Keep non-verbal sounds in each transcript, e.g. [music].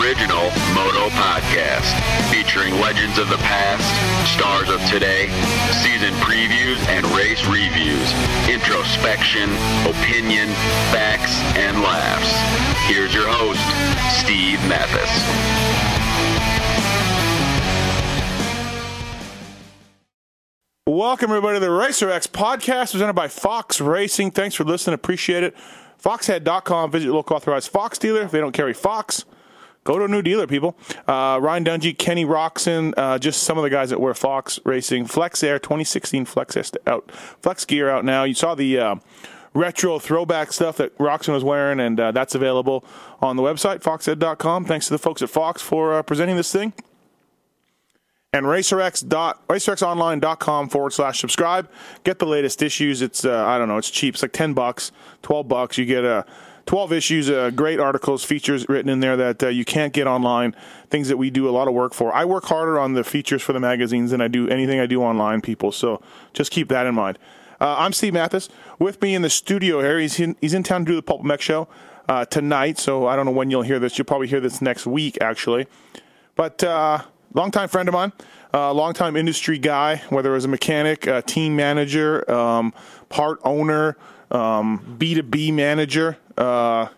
Original Moto Podcast, featuring legends of the past, stars of today, season previews and race reviews, introspection, opinion, facts, and laughs. Here's your host, Steve Matthes. Welcome, everybody, to the Racer X podcast presented by Fox Racing. Thanks for listening. Appreciate it. Foxhead.com. Visit your local authorized Fox dealer. If they don't carry Fox, go to a new dealer, people. Uh, Ryan Dungey, Kenny Roczen, uh, just some of the guys that wear Fox Racing. Flex Air 2016 Flex out, Flex gear out now. You saw the uh, retro throwback stuff that Roczen was wearing, and uh, that's available on the website foxhead.com. Thanks to the folks at Fox for uh, presenting this thing. And racerx dot, racerxonline.com forward slash subscribe. Get the latest issues. It's, uh, I don't know, it's cheap. It's like 10 bucks, 12 bucks. You get a 12 issues, uh, great articles, features written in there that uh, you can't get online, things that we do a lot of work for. I work harder on the features for the magazines than I do anything I do online, people. So just keep that in mind. Uh, I'm Steve Matthes. With me in the studio here, he's in, he's in town to do the Pulp MX show uh, tonight. So I don't know when you'll hear this. You'll probably hear this next week, actually. But uh, longtime friend of mine, uh, longtime industry guy, whether as a mechanic, a team manager, um, part owner, um, B2B manager, uh,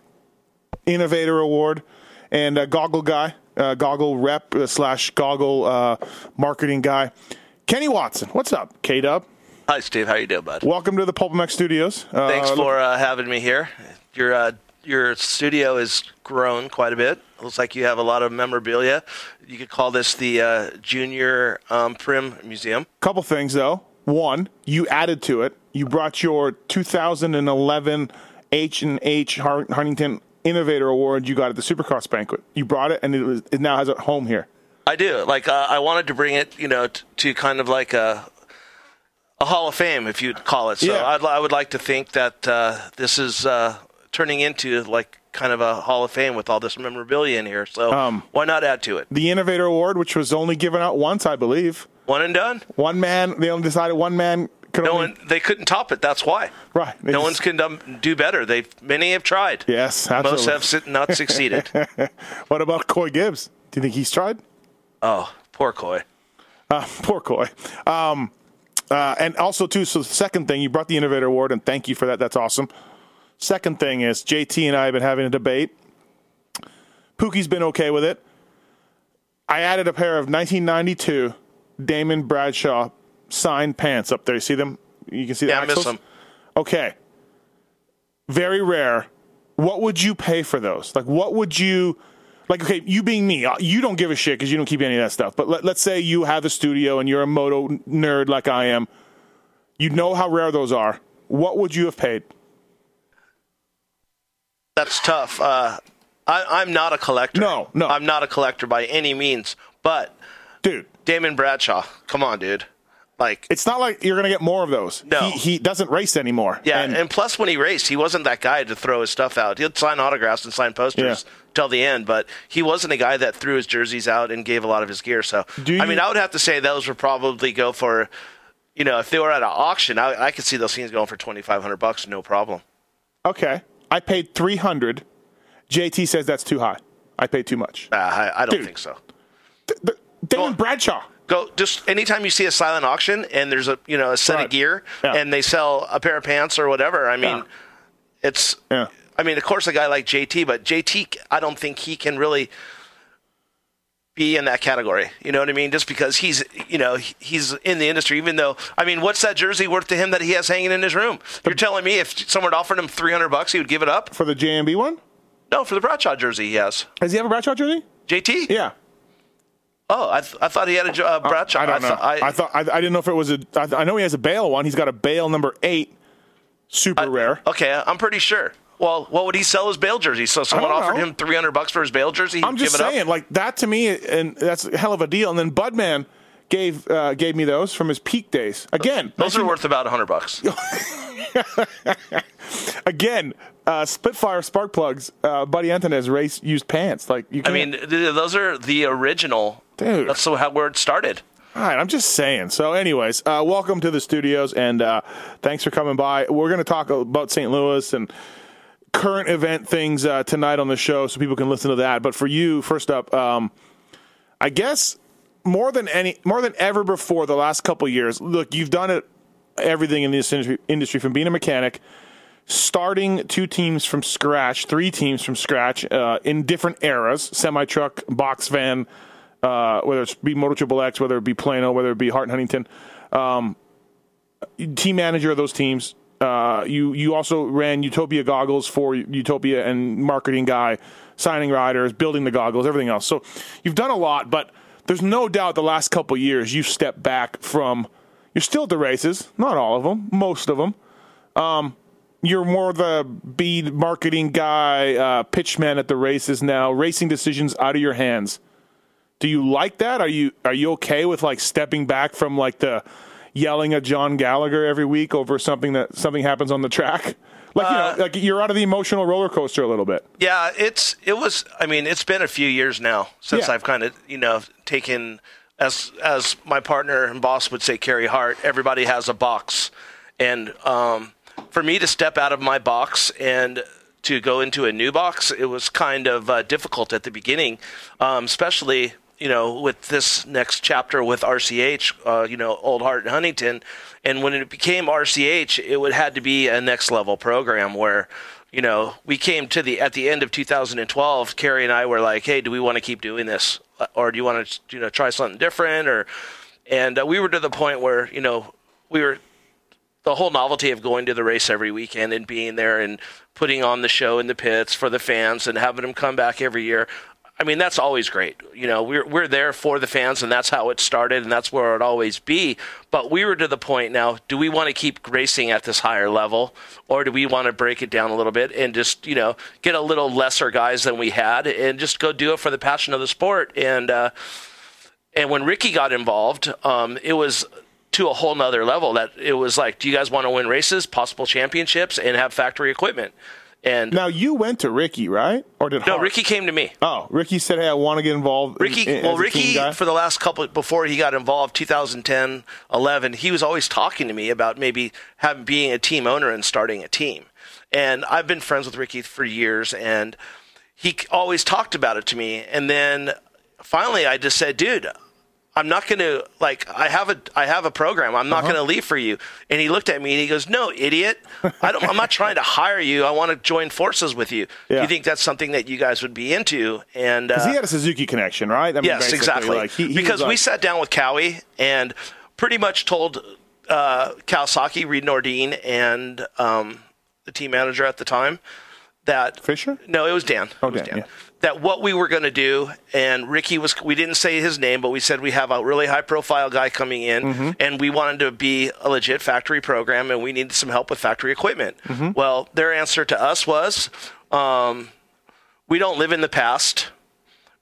innovator award, and a goggle guy, uh, goggle rep uh, slash goggle uh, marketing guy. Kenny Watson, what's up, K Dub? Hi, Steve. How you doing, bud? Welcome to the PulpMX Studios. Uh, Thanks for uh, having me here. Your uh, your studio has grown quite a bit. Looks like you have a lot of memorabilia. You could call this the uh, Junior um, Prim Museum. couple things though. One, you added to it. You brought your 2011 H and H Huntington Innovator Award you got at the Supercross banquet. You brought it, and it, was, it now has a home here. I do. Like uh, I wanted to bring it, you know, t- to kind of like a a Hall of Fame, if you'd call it. So Yeah. I'd, I would like to think that uh, this is uh, turning into like kind of a Hall of Fame with all this memorabilia in here. So Um, why not add to it? The Innovator Award, which was only given out once, I believe. One and done. One man. They only decided one man could No only. one, they couldn't top it. That's why. Right. They No just- one's can do better. They many have tried. Yes, absolutely. Most have not succeeded. [laughs] What about Coy Gibbs? Do you think he's tried? oh, poor Coy. Uh, poor Coy. Um, uh, and also, too, so the second thing, you brought the Innovator Award, and thank you for that. That's awesome. Second thing is, JT and I have been having a debate. Pookie's been okay with it. I added a pair of 1992 Damon Bradshaw signed pants up there. You see them? You can see the Yeah, I miss axles? them. Okay. Very rare. What would you pay for those? Like, what would you like? Okay, you being me, uh, you don't give a shit because you don't keep any of that stuff. But let, let's say you have a studio and you're a moto nerd like I am. You know how rare those are. What would you have paid? That's tough. Uh, I, I'm not a collector. No, no. I'm not a collector by any means. But Dude, Damon Bradshaw, come on, dude. Like, it's not like you're going to get more of those. No. He, he doesn't race anymore. yeah, And- and, plus when he raced, he wasn't that guy to throw his stuff out. He'd sign autographs and sign posters Yeah. till the end, but he wasn't a guy that threw his jerseys out and gave a lot of his gear. So, you- I mean, I would have to say those would probably go for, you know, if they were at an auction, I, I could see those things going for twenty five hundred bucks, no problem. okay. I paid 300 JT says that's too high. I paid too much. Uh, I, I don't Dude. think so. The- Damon on. Bradshaw. Go just anytime you see a silent auction and there's a you know a set Right. of gear Yeah. and they sell a pair of pants or whatever. I mean, Yeah. it's. Yeah. I mean, of course, a guy like JT, but JT, I don't think he can really be in that category. You know what I mean? Just because he's you know he's in the industry, even though I mean, what's that jersey worth to him that he has hanging in his room? You're telling me if someone offered him 300 bucks, he would give it up? For the JMB one? No, for the Bradshaw jersey, he has. Does he have a Bradshaw jersey? JT? Yeah. Oh, I, th- I thought he had a jo- uh, Bradshaw. I don't know. th- I, thought I, I didn't know if it was a. I, I know he has a Bayle one. He's got a Bayle number eight, super rare. Okay, I'm pretty sure. Well, what would he sell his Bayle jersey? So someone offered know. him 300 bucks for his Bayle jersey. I'm just give it saying, Up? like that to me, and that's a hell of a deal. And then Budman gave uh, gave me those from his peak days. Again, Those are worth about 100 bucks. [laughs] again, uh, Spitfire spark plugs. Uh, Buddy Antunez race used pants. Like you. I Can't, mean, th- those are the original. Dude. That's so how where it started. All right, I'm just saying. So, anyways, uh, welcome to the studios, and uh, thanks for coming by. We're going to talk about St. Louis and current event things uh, tonight on the show, so people can listen to that. But for you, first up, um, I guess more than any, more than ever before, the last couple of years. Look, you've done it everything in this industry, industry from being a mechanic. Starting two teams from scratch, three teams from scratch uh, in different eras semi truck, box van, uh, whether it's be Moto Triple X, whether it be Plano, whether it be Hart and Huntington, um, team manager of those teams. Uh, you you also ran Utopia goggles for Utopia and marketing guy, signing riders, building the goggles, everything else. So you've done a lot, but there's no doubt the last couple years you've stepped back from. You're still at the races, not all of them, most of them. Um, you're more the bead marketing guy, uh, pitchman at the races now. Racing decisions out of your hands. Do you like that? Are you are you okay with like stepping back from like the yelling at John Gallagher every week over something that something happens on the track? [laughs] Like you know, like you're out of the emotional roller coaster a little bit. Yeah, it's it was. I mean, it's been a few years now since Yeah. I've kind of you know taken as as my partner and boss would say, Carey Hart. Everybody has a box, and um, for me to step out of my box and to go into a new box, it was kind of uh, difficult at the beginning, um, especially you know with this next chapter with RCH, uh, you know, Old Hart and Huntington, and when it became RCH, it would had to be a next level program where you know, we came to the at the end of 2012. Carey and I were like, "Hey, do we want to keep doing this, or do you want to, you know, try something different?" Or, and uh, we were to the point where you know we were the whole novelty of going to the race every weekend and being there and putting on the show in the pits for the fans and having them come back every year. I mean, that's always great. You know, we're we're there for the fans, and that's how it started, and that's where it always be. But we were to the point now: do we want to keep racing at this higher level, or do we want to break it down a little bit and just you know get a little lesser guys than we had, and just go do it for the passion of the sport? And uh, and when Ricky got involved, um, it was to a whole nother level. That it was like, do you guys want to win races, possible championships, and have factory equipment? And Now you went to Ricky, right? Or did no, Hart? Ricky came to me. Oh, Ricky said, "Hey, I want to get involved." Ricky, in- well, a team Ricky, for the last couple before he got involved, 2010, 11, he was always talking to me about maybe having being a team owner and starting a team. And I've been friends with Ricky for years, and he always talked about it to me. And then finally, I just said, "Dude, I'm not going to like. I have a I have a program. I'm Uh-huh. not going to leave for you." And he looked at me and he goes, "No, idiot. I don't. I'm not trying to hire you. I want to join forces with you. Do you think that's something that you guys would be into?" And uh, he had a Suzuki connection, right? I mean, Yes, exactly. Like, he, he because was we sat down with Kawi and pretty much told uh, Kawasaki, Reed Nordine, and um, the team manager at the time that Fisher? No, it was Dan. Oh, It was Dan, yeah. That what we were going to do, and Ricky was. We didn't say his name, but we said we have a really high profile guy coming in, Mm-hmm. and we wanted to be a legit factory program, and we needed some help with factory equipment. Mm-hmm. Well, their answer to us was, um, we don't live in the past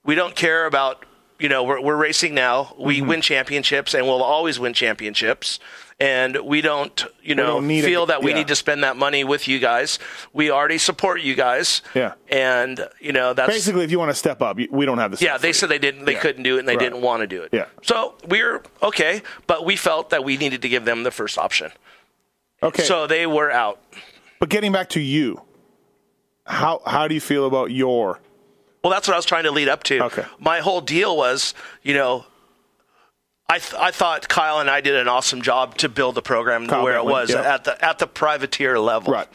we don't care about you know we're, we're racing now we Mm-hmm. win championships and we'll always win championships and we don't you know don't feel a- that we yeah. need to spend that money with you guys we already support you guys Yeah. and you know that's basically, if you want to step up, we don't have the. yeah they said they didn't they Yeah. couldn't do it and they Right. didn't want to do it Yeah. so we're okay but we felt that we needed to give them the first option Okay, so they were out but getting back to you, how how do you feel about your? Well, that's what I was trying to lead up to. Okay. My whole deal was, you know, I th- I thought Kyle and I did an awesome job to build the program Kyle where Bentley, it was yeah. at the at the privateer level. Right.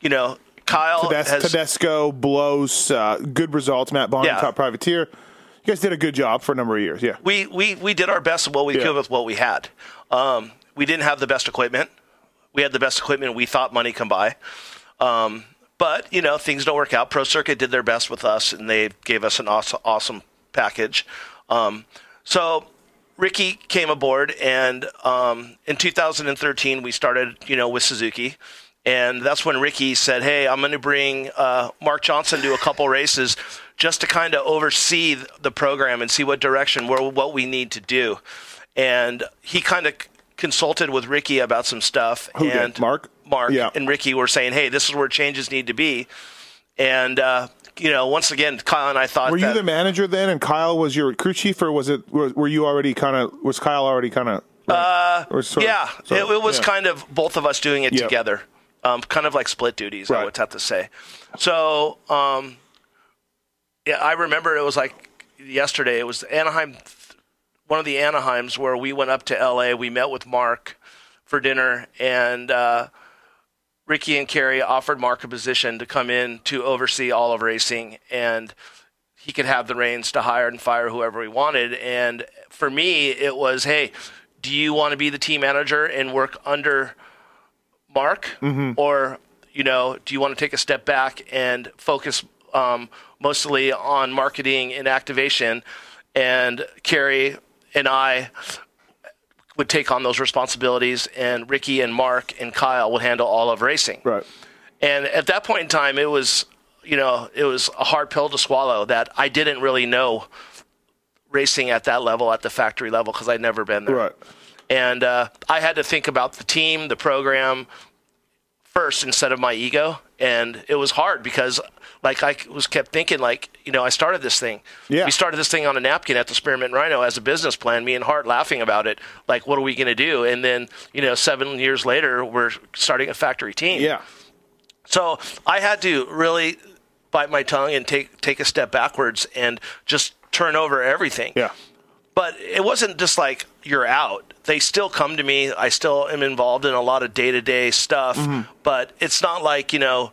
You know, Kyle Tedes- has Tedesco blows uh, good results. Matt Bond, Yeah. top privateer. You guys did a good job for a number of years. Yeah. we, we we did our best of what we Yeah. could with what we had. Um, we didn't have the best equipment. We had the best equipment we thought money can buy. Um, but you know, things don't work out. Pro Circuit did their best with us, and they gave us an awesome, awesome package. Um, so Ricky came aboard, and um, in 2013 we started, you know, with Suzuki, And that's when Ricky said, "Hey, I'm going to bring uh, Mark Johnson to a couple races just to kind of oversee the program and see what direction, where what we need to do." And he kind of consulted with Ricky about some stuff. Who did? Mark? Mark Yeah. and Ricky were saying, "Hey, this is where changes need to be." And uh, you know, once again, Kyle and I thought Were you that the manager then, and Kyle was your crew chief, or was it? Were, were you already kind of? Was Kyle already kind of? Uh, yeah, it, it was kind of both of us doing it Yep. together, um, kind of like split duties. I Right. would have to say. So, um, yeah, I remember it was like yesterday. It was Anaheim, one of the Anaheims where we went up to L.A. We met with Mark for dinner, and uh, Ricky and Carey offered Mark a position to come in to oversee all of racing, and he could have the reins to hire and fire whoever he wanted. And for me, it was, hey, do you want to be the team manager and work under Mark, or you know, do you want to take a step back and focus um, mostly on marketing and activation? And Carey and I would take on those responsibilities, and Ricky and Mark and Kyle would handle all of racing. right. And at that point in time, it was, you know, it was a hard pill to swallow that I didn't really know racing at that level, at the factory level, because I'd never been there. Right. And uh, I had to think about the team, the program first instead of my ego. And it was hard because, like, I was kept thinking, like, you know, I started this thing. Yeah. We started this thing on a napkin at the Spearmint Rhino as a business plan. Me and Hart laughing about it. Like, what are we going to do? And then, you know, seven years later, we're starting a factory team. Yeah. So I had to really bite my tongue and take take a step backwards and just turn over everything. Yeah. But it wasn't just like you're out. They still come to me. I still am involved in a lot of day to day stuff. Mm-hmm. But it's not like you know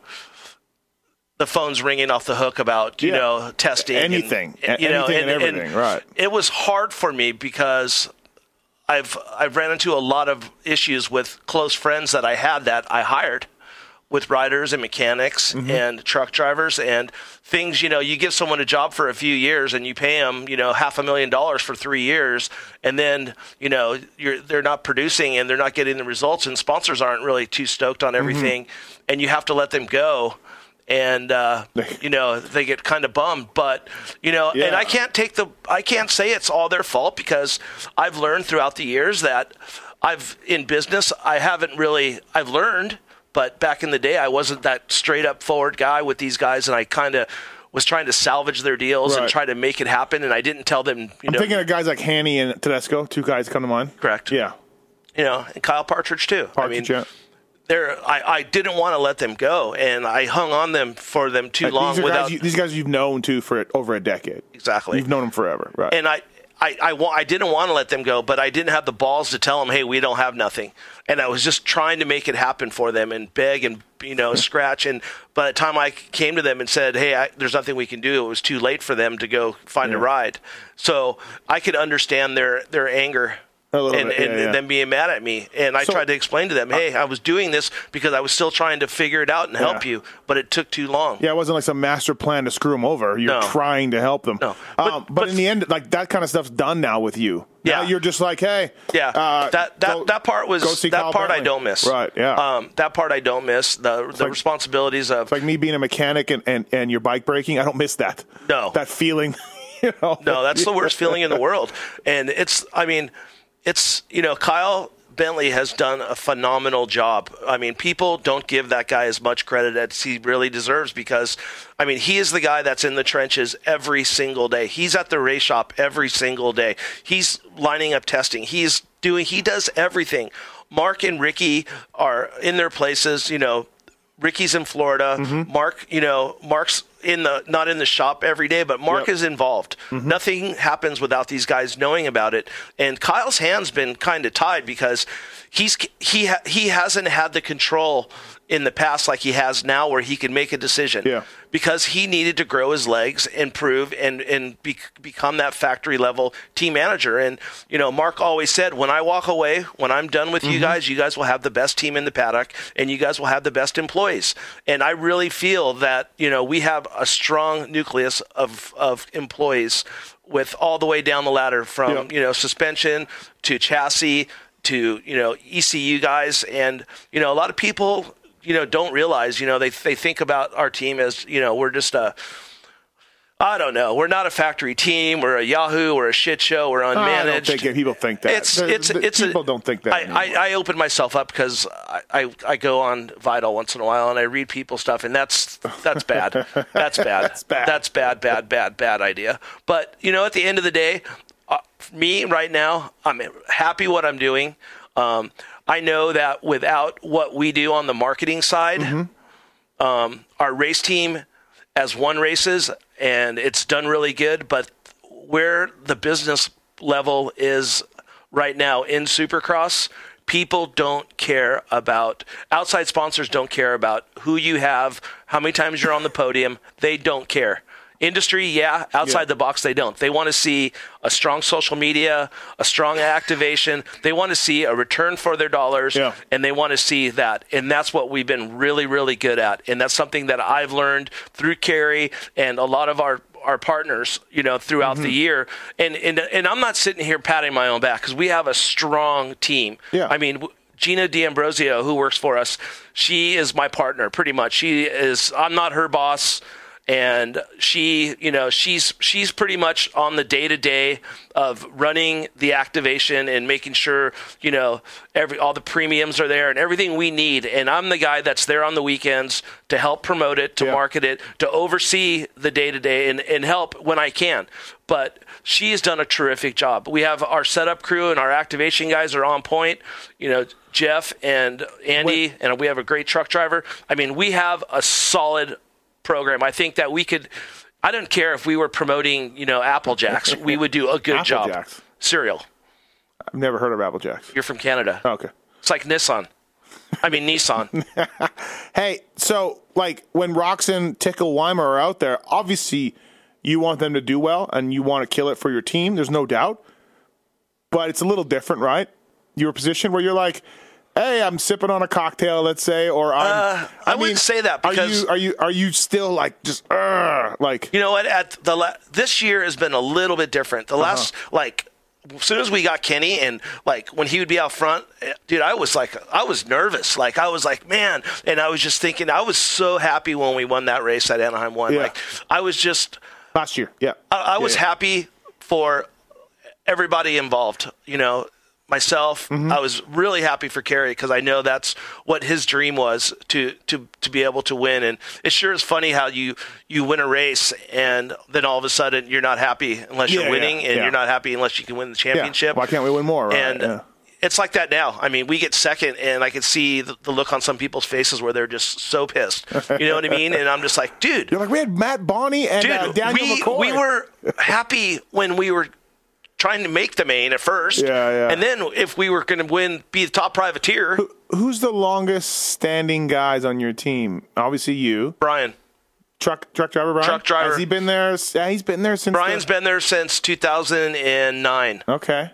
the phone's ringing off the hook about you Yeah. know testing Anything. and, you know anything and everything, right. It was hard for me because I've I've ran into a lot of issues with close friends that I had that I hired with riders and mechanics Mm-hmm. and truck drivers and things you know you give someone a job for a few years and you pay them you know half a million dollars for 3 years and then you know you're they're not producing and they're not getting the results and sponsors aren't really too stoked on everything and you have to let them go and uh, [laughs] you know they get kind of bummed. But you know and I can't take the I can't say it's all their fault because I've learned throughout the years that I've in business I haven't really I've learned but back in the day I wasn't that straight up forward guy with these guys and I kind of was trying to salvage their deals and Right. try to make it happen and I didn't tell them you I'm know thinking of guys like Hanny and Tedesco. Two guys come to mind. Correct. Yeah. you know and Kyle Partridge too I mean Partridge, yeah. they're I, I didn't want to let them go and I hung on them for them too Like, long these, without guys, you- these guys you've known too for over a decade. Exactly. You've known them forever, right? and I, I, I, wa- I didn't want to let them go, but I didn't have the balls to tell them, hey, we don't have nothing. And I was just trying to make it happen for them and beg and, you know, [laughs] scratch. And by the time I came to them and said, hey, I, there's nothing we can do, it was too late for them to go find a ride. So I could understand their, their anger. And, bit, yeah, and yeah. them being mad at me, and I So- tried to explain to them, "Hey, I was doing this because I was still trying to figure it out and help Yeah. you, but it took too long." yeah, it wasn't like some master plan to screw them over. You're No. trying to help them. No. But, um, but, but- in the end, like that kind of stuff's done now with you. Now Yeah. you're just like, hey, Yeah, uh, that that, go- that part was that Kyle part I don't miss. Right, yeah. Um, that part I don't miss. The the like- responsibilities of like me being a mechanic and, and, and your bike breaking, I don't miss that. No. That feeling, [laughs] you know. no, that's the worst feeling in the world. And it's I mean, it's you know Kyle Bentley has done a phenomenal job. I mean, people don't give that guy as much credit as he really deserves because, I mean, he is the guy that's in the trenches every single day. He's at the race shop every single day. He's lining up testing. He's doing, he does everything. Mark and Ricky are in their places, you know, Ricky's in Florida. Mm-hmm. Mark, you know, Mark's in the not in the shop every day, but Mark Yep. is involved. Mm-hmm. Nothing happens without these guys knowing about it. And Kyle's hands been kind of tied because he's he ha, he hasn't had the control in the past like he has now, where he can make a decision. Yeah. Because he needed to grow his legs, improve, and and be, become that factory level team manager. And you know, Mark always said, when I walk away, when I'm done with you mm-hmm. guys, you guys will have the best team in the paddock, and you guys will have the best employees. And I really feel that you know we have a strong nucleus of of employees with all the way down the ladder from Yeah. you know suspension to chassis to you know ECU guys, and you know a lot of people you know don't realize. You know, they they think about our team as you know we're just a. I don't know. We're not a factory team. We're a Yahoo. We're a shit show. We're unmanaged. I don't think it- people think that. It's it's the- it's people a, don't think that. I, I. I open myself up because I, I I go on Vital once in a while and I read people's stuff and that's that's bad. That's [laughs] bad. that's bad. That's bad. Bad. Bad. Bad idea. But you know, at the end of the day, uh, me right now, I'm happy what I'm doing. Um, I know that without what we do on the marketing side, Mm-hmm. um, our race team has won races and it's done really good. But where the business level is right now in Supercross, people don't care about outside sponsors don't care about who you have, how many times you're on the podium. They don't care. Industry, yeah, outside Yeah. the box, they don't. They want to see a strong social media, a strong activation. They want to see a return for their dollars, Yeah. and they want to see that. And that's what we've been really, really good at. And that's something that I've learned through Carey and a lot of our our partners, you know, throughout Mm-hmm. the year. And and and I'm not sitting here patting my own back because we have a strong team. Yeah. I mean. Gina D'Ambrosio, who works for us, she is my partner pretty much. She is. I'm not her boss and she you know she's she's pretty much on the day to day of running the activation and making sure you know every all the premiums are there and everything we need. And I'm the guy that's there on the weekends to help promote it to Yeah. market it to oversee the day to day and and help when I can. But she has done a terrific job. We have our setup crew and our activation guys are on point. You know Jeff and Andy and we have a great truck driver. I mean we have a solid program. I think that we could. I don't care if we were promoting, you know, Apple Jacks. We would do a [laughs] good Apple job. Jacks? Cereal. I've never heard of Apple Jacks. You're from Canada. Oh, okay. It's like Nissan. I mean Nissan. [laughs] Hey, so like when Roczen, Tickle, Weimer are out there, obviously you want them to do well and you want to kill it for your team. There's no doubt. But it's a little different, right? Your position where you're like, hey, I'm sipping on a cocktail, let's say, or I'm. Uh, I wouldn't say that are because- you are you are you still like just uh, like You know what? At the la- this year has been a little bit different. The last like as soon as we got Kenny and like when he would be out front, dude, I was like I was nervous. Like I was like, man, and I was just thinking I was so happy when we won that race at Anaheim one. Yeah. Like I was just last year? Yeah, I, I was Yeah, yeah. happy for everybody involved. You know, myself. Mm-hmm. I was really happy for Carey because I know that's what his dream was to to to be able to win. And it sure is funny how you you win a race and then all of a sudden you're not happy unless Yeah, you're winning, yeah, and yeah. you're not happy unless you can win the Yeah. championship. Why can't we win more? Right? And it's like that now. I mean, we get second, and I can see the, the look on some people's faces where they're just so pissed. You know what I mean? And I'm just like, dude, you're like we had Matt Boni and dude, uh, Daniel we McCoy. we were happy when we were trying to make the main at first. Yeah, yeah. And then if we were going to win, be the top privateer, Who's the longest standing guys on your team? Obviously, you Brian. truck truck driver Brian. Truck driver. Has he been there? Yeah, he's been there since. Brian's the, been there since 2009. okay.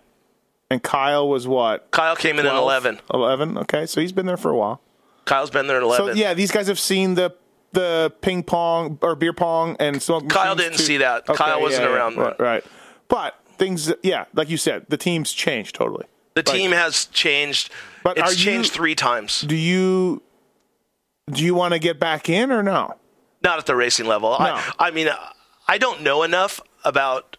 And Kyle was what? Kyle came in at 11. 11. Okay, so he's been there for a while. Kyle's been there at 11. So yeah, these guys have seen the the ping pong or beer pong and smoke. Kyle didn't too. see that. Kyle wasn't yeah, yeah, around Right, right. But things, yeah, like you said, the team's changed totally. the Like, team has changed. But it's you- changed three times. Do you do you want to get back in or no? Not at the racing level. No. I, I mean, I don't know enough about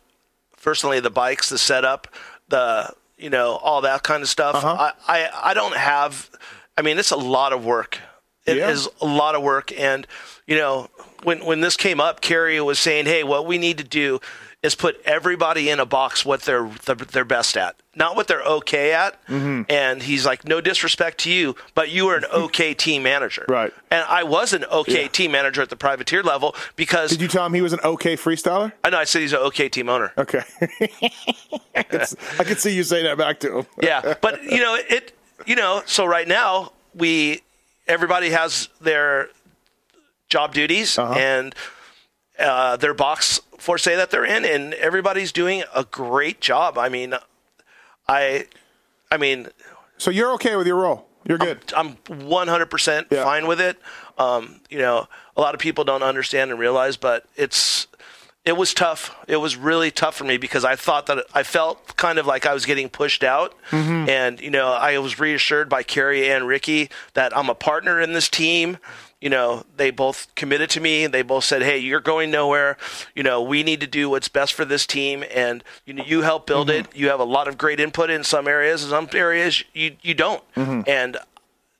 personally the bikes, the setup, the you know all that kind of stuff. Uh-huh. I, I I don't have. I mean, it's a lot of work. It is Yeah. a lot of work, and you know when when this came up, Carey was saying, "Hey, what we need to do is put everybody in a box what they're they're best at, not what they're okay at." Mm-hmm. And he's like, "No disrespect to you, but you are an [laughs] okay team manager." Right. And I was an okay Yeah. team manager at the privateer level because Did you tell him he was an okay freestyler? I know I said he's an okay team owner. Okay. [laughs] I, could, I could see you say that back to him. Yeah, but you know it. You know, so right now we everybody has their job duties Uh-huh. and uh, their box for say that they're in, and everybody's doing a great job. I mean, I, I mean, So you're okay with your role? You're good. I'm 100% Yeah. fine with it. Um, you know, a lot of people don't understand and realize, but it's it was tough. It was really tough for me because I thought that I felt kind of like I was getting pushed out, Mm-hmm. and you know I was reassured by Carey and Ricky that I'm a partner in this team. You know they both committed to me. They both said, "Hey, you're going nowhere. You know we need to do what's best for this team, and you know you help build Mm-hmm. it. You have a lot of great input in some areas, and some areas you you don't." Mm-hmm. And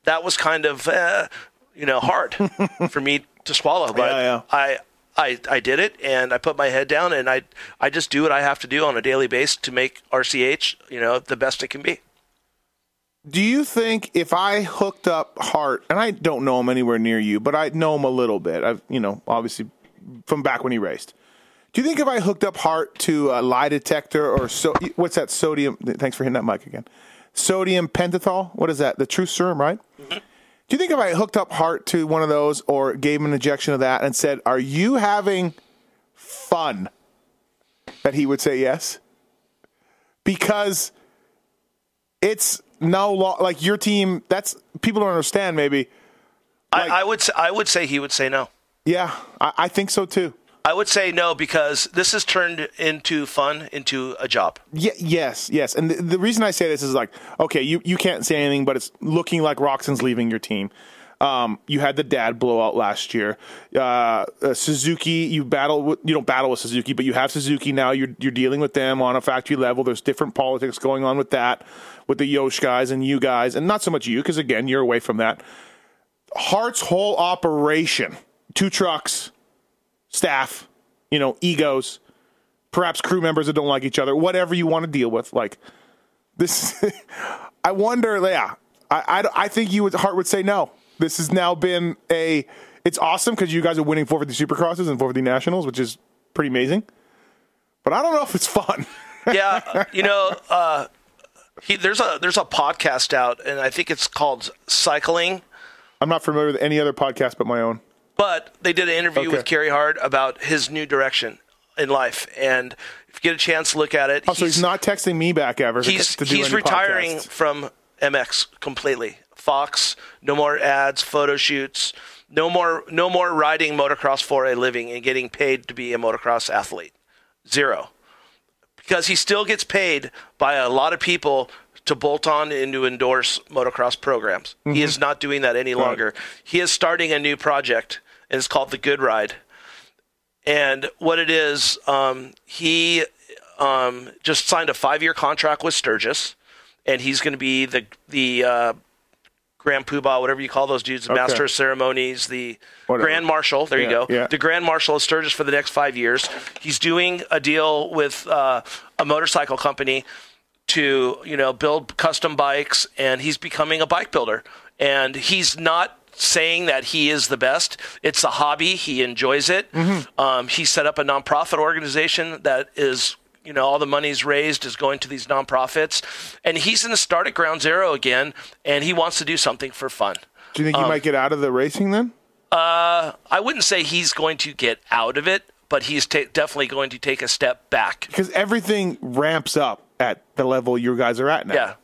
that was kind of uh, you know hard [laughs] for me to swallow, but Yeah, yeah. I. I, I did it and I put my head down and I I just do what I have to do on a daily basis to make RCH you know the best it can be. Do you think if I hooked up Hart, and I don't know him anywhere near you, but I know him a little bit. I've, you know, obviously from back when he raced. Do you think if I hooked up Hart to a lie detector or so, what's that sodium? Thanks for hitting that mic again. Sodium pentothal. What is that? The truth serum, right? Do you think if I hooked up Hart to one of those or gave him an injection of that and said, "Are you having fun?" that he would say yes? Because it's no like your team. That's people don't understand. Maybe, Like- I, I would say, I would say he would say no. yeah, I, I think so too. I would say no because this has turned into fun into a job. Yeah, yes, yes. And the, the reason I say this is like, okay, you, you can't say anything, but it's looking like Roczen's leaving your team. Um, you had the dad blowout last year. Uh, uh, Suzuki, you battle with, you don't battle with Suzuki, but you have Suzuki now. You're you're dealing with them on a factory level. There's different politics going on with that, with the Yosh guys and you guys, and not so much you because again you're away from that. Hart's whole operation, two trucks, staff, you know, egos, perhaps crew members that don't like each other, whatever you want to deal with. Like this, [laughs] I wonder. Yeah, I, I, I think you would Hart would say no. This has now been a. It's awesome because you guys are winning 450 Supercrosses and 450 Nationals, which is pretty amazing. But I don't know if it's fun. yeah, you know, uh, he, there's a there's a podcast out, and I think it's called Cycling. I'm not familiar with any other podcast but my own. But they did an interview Okay. with Carey Hart about his new direction in life, and if you get a chance to look at it, Oh, so he's not texting me back ever. he's he's retiring podcasts. from MX completely. Fox, no more ads, photo shoots, no more no more riding motocross for a living and getting paid to be a motocross athlete. Zero. Because he still gets paid by a lot of people to bolt on and to endorse motocross programs. He is not doing that any longer. He is starting a new project and it's called the Good Ride. And what it is, um, he um, just signed a five-year contract with Sturgis, and he's going to be the the uh, Grand Poobah, whatever you call those dudes, the Okay. Master of Ceremonies, the Whatever. Grand Marshal. There you go, yeah. the Grand Marshal of Sturgis for the next five years. He's doing a deal with uh, a motorcycle company to you know build custom bikes, and he's becoming a bike builder. And he's not saying that he is the best. It's a hobby. He enjoys it. Um, he set up a nonprofit organization that is, you know, all the money's raised is going to these nonprofits, and he's going to start at ground zero again, and he wants to do something for fun. Do you think he Um, might get out of the racing then? I wouldn't say he's going to get out of it, but he's ta- definitely going to take a step back. Because everything ramps up at the level you guys are at now. Yeah.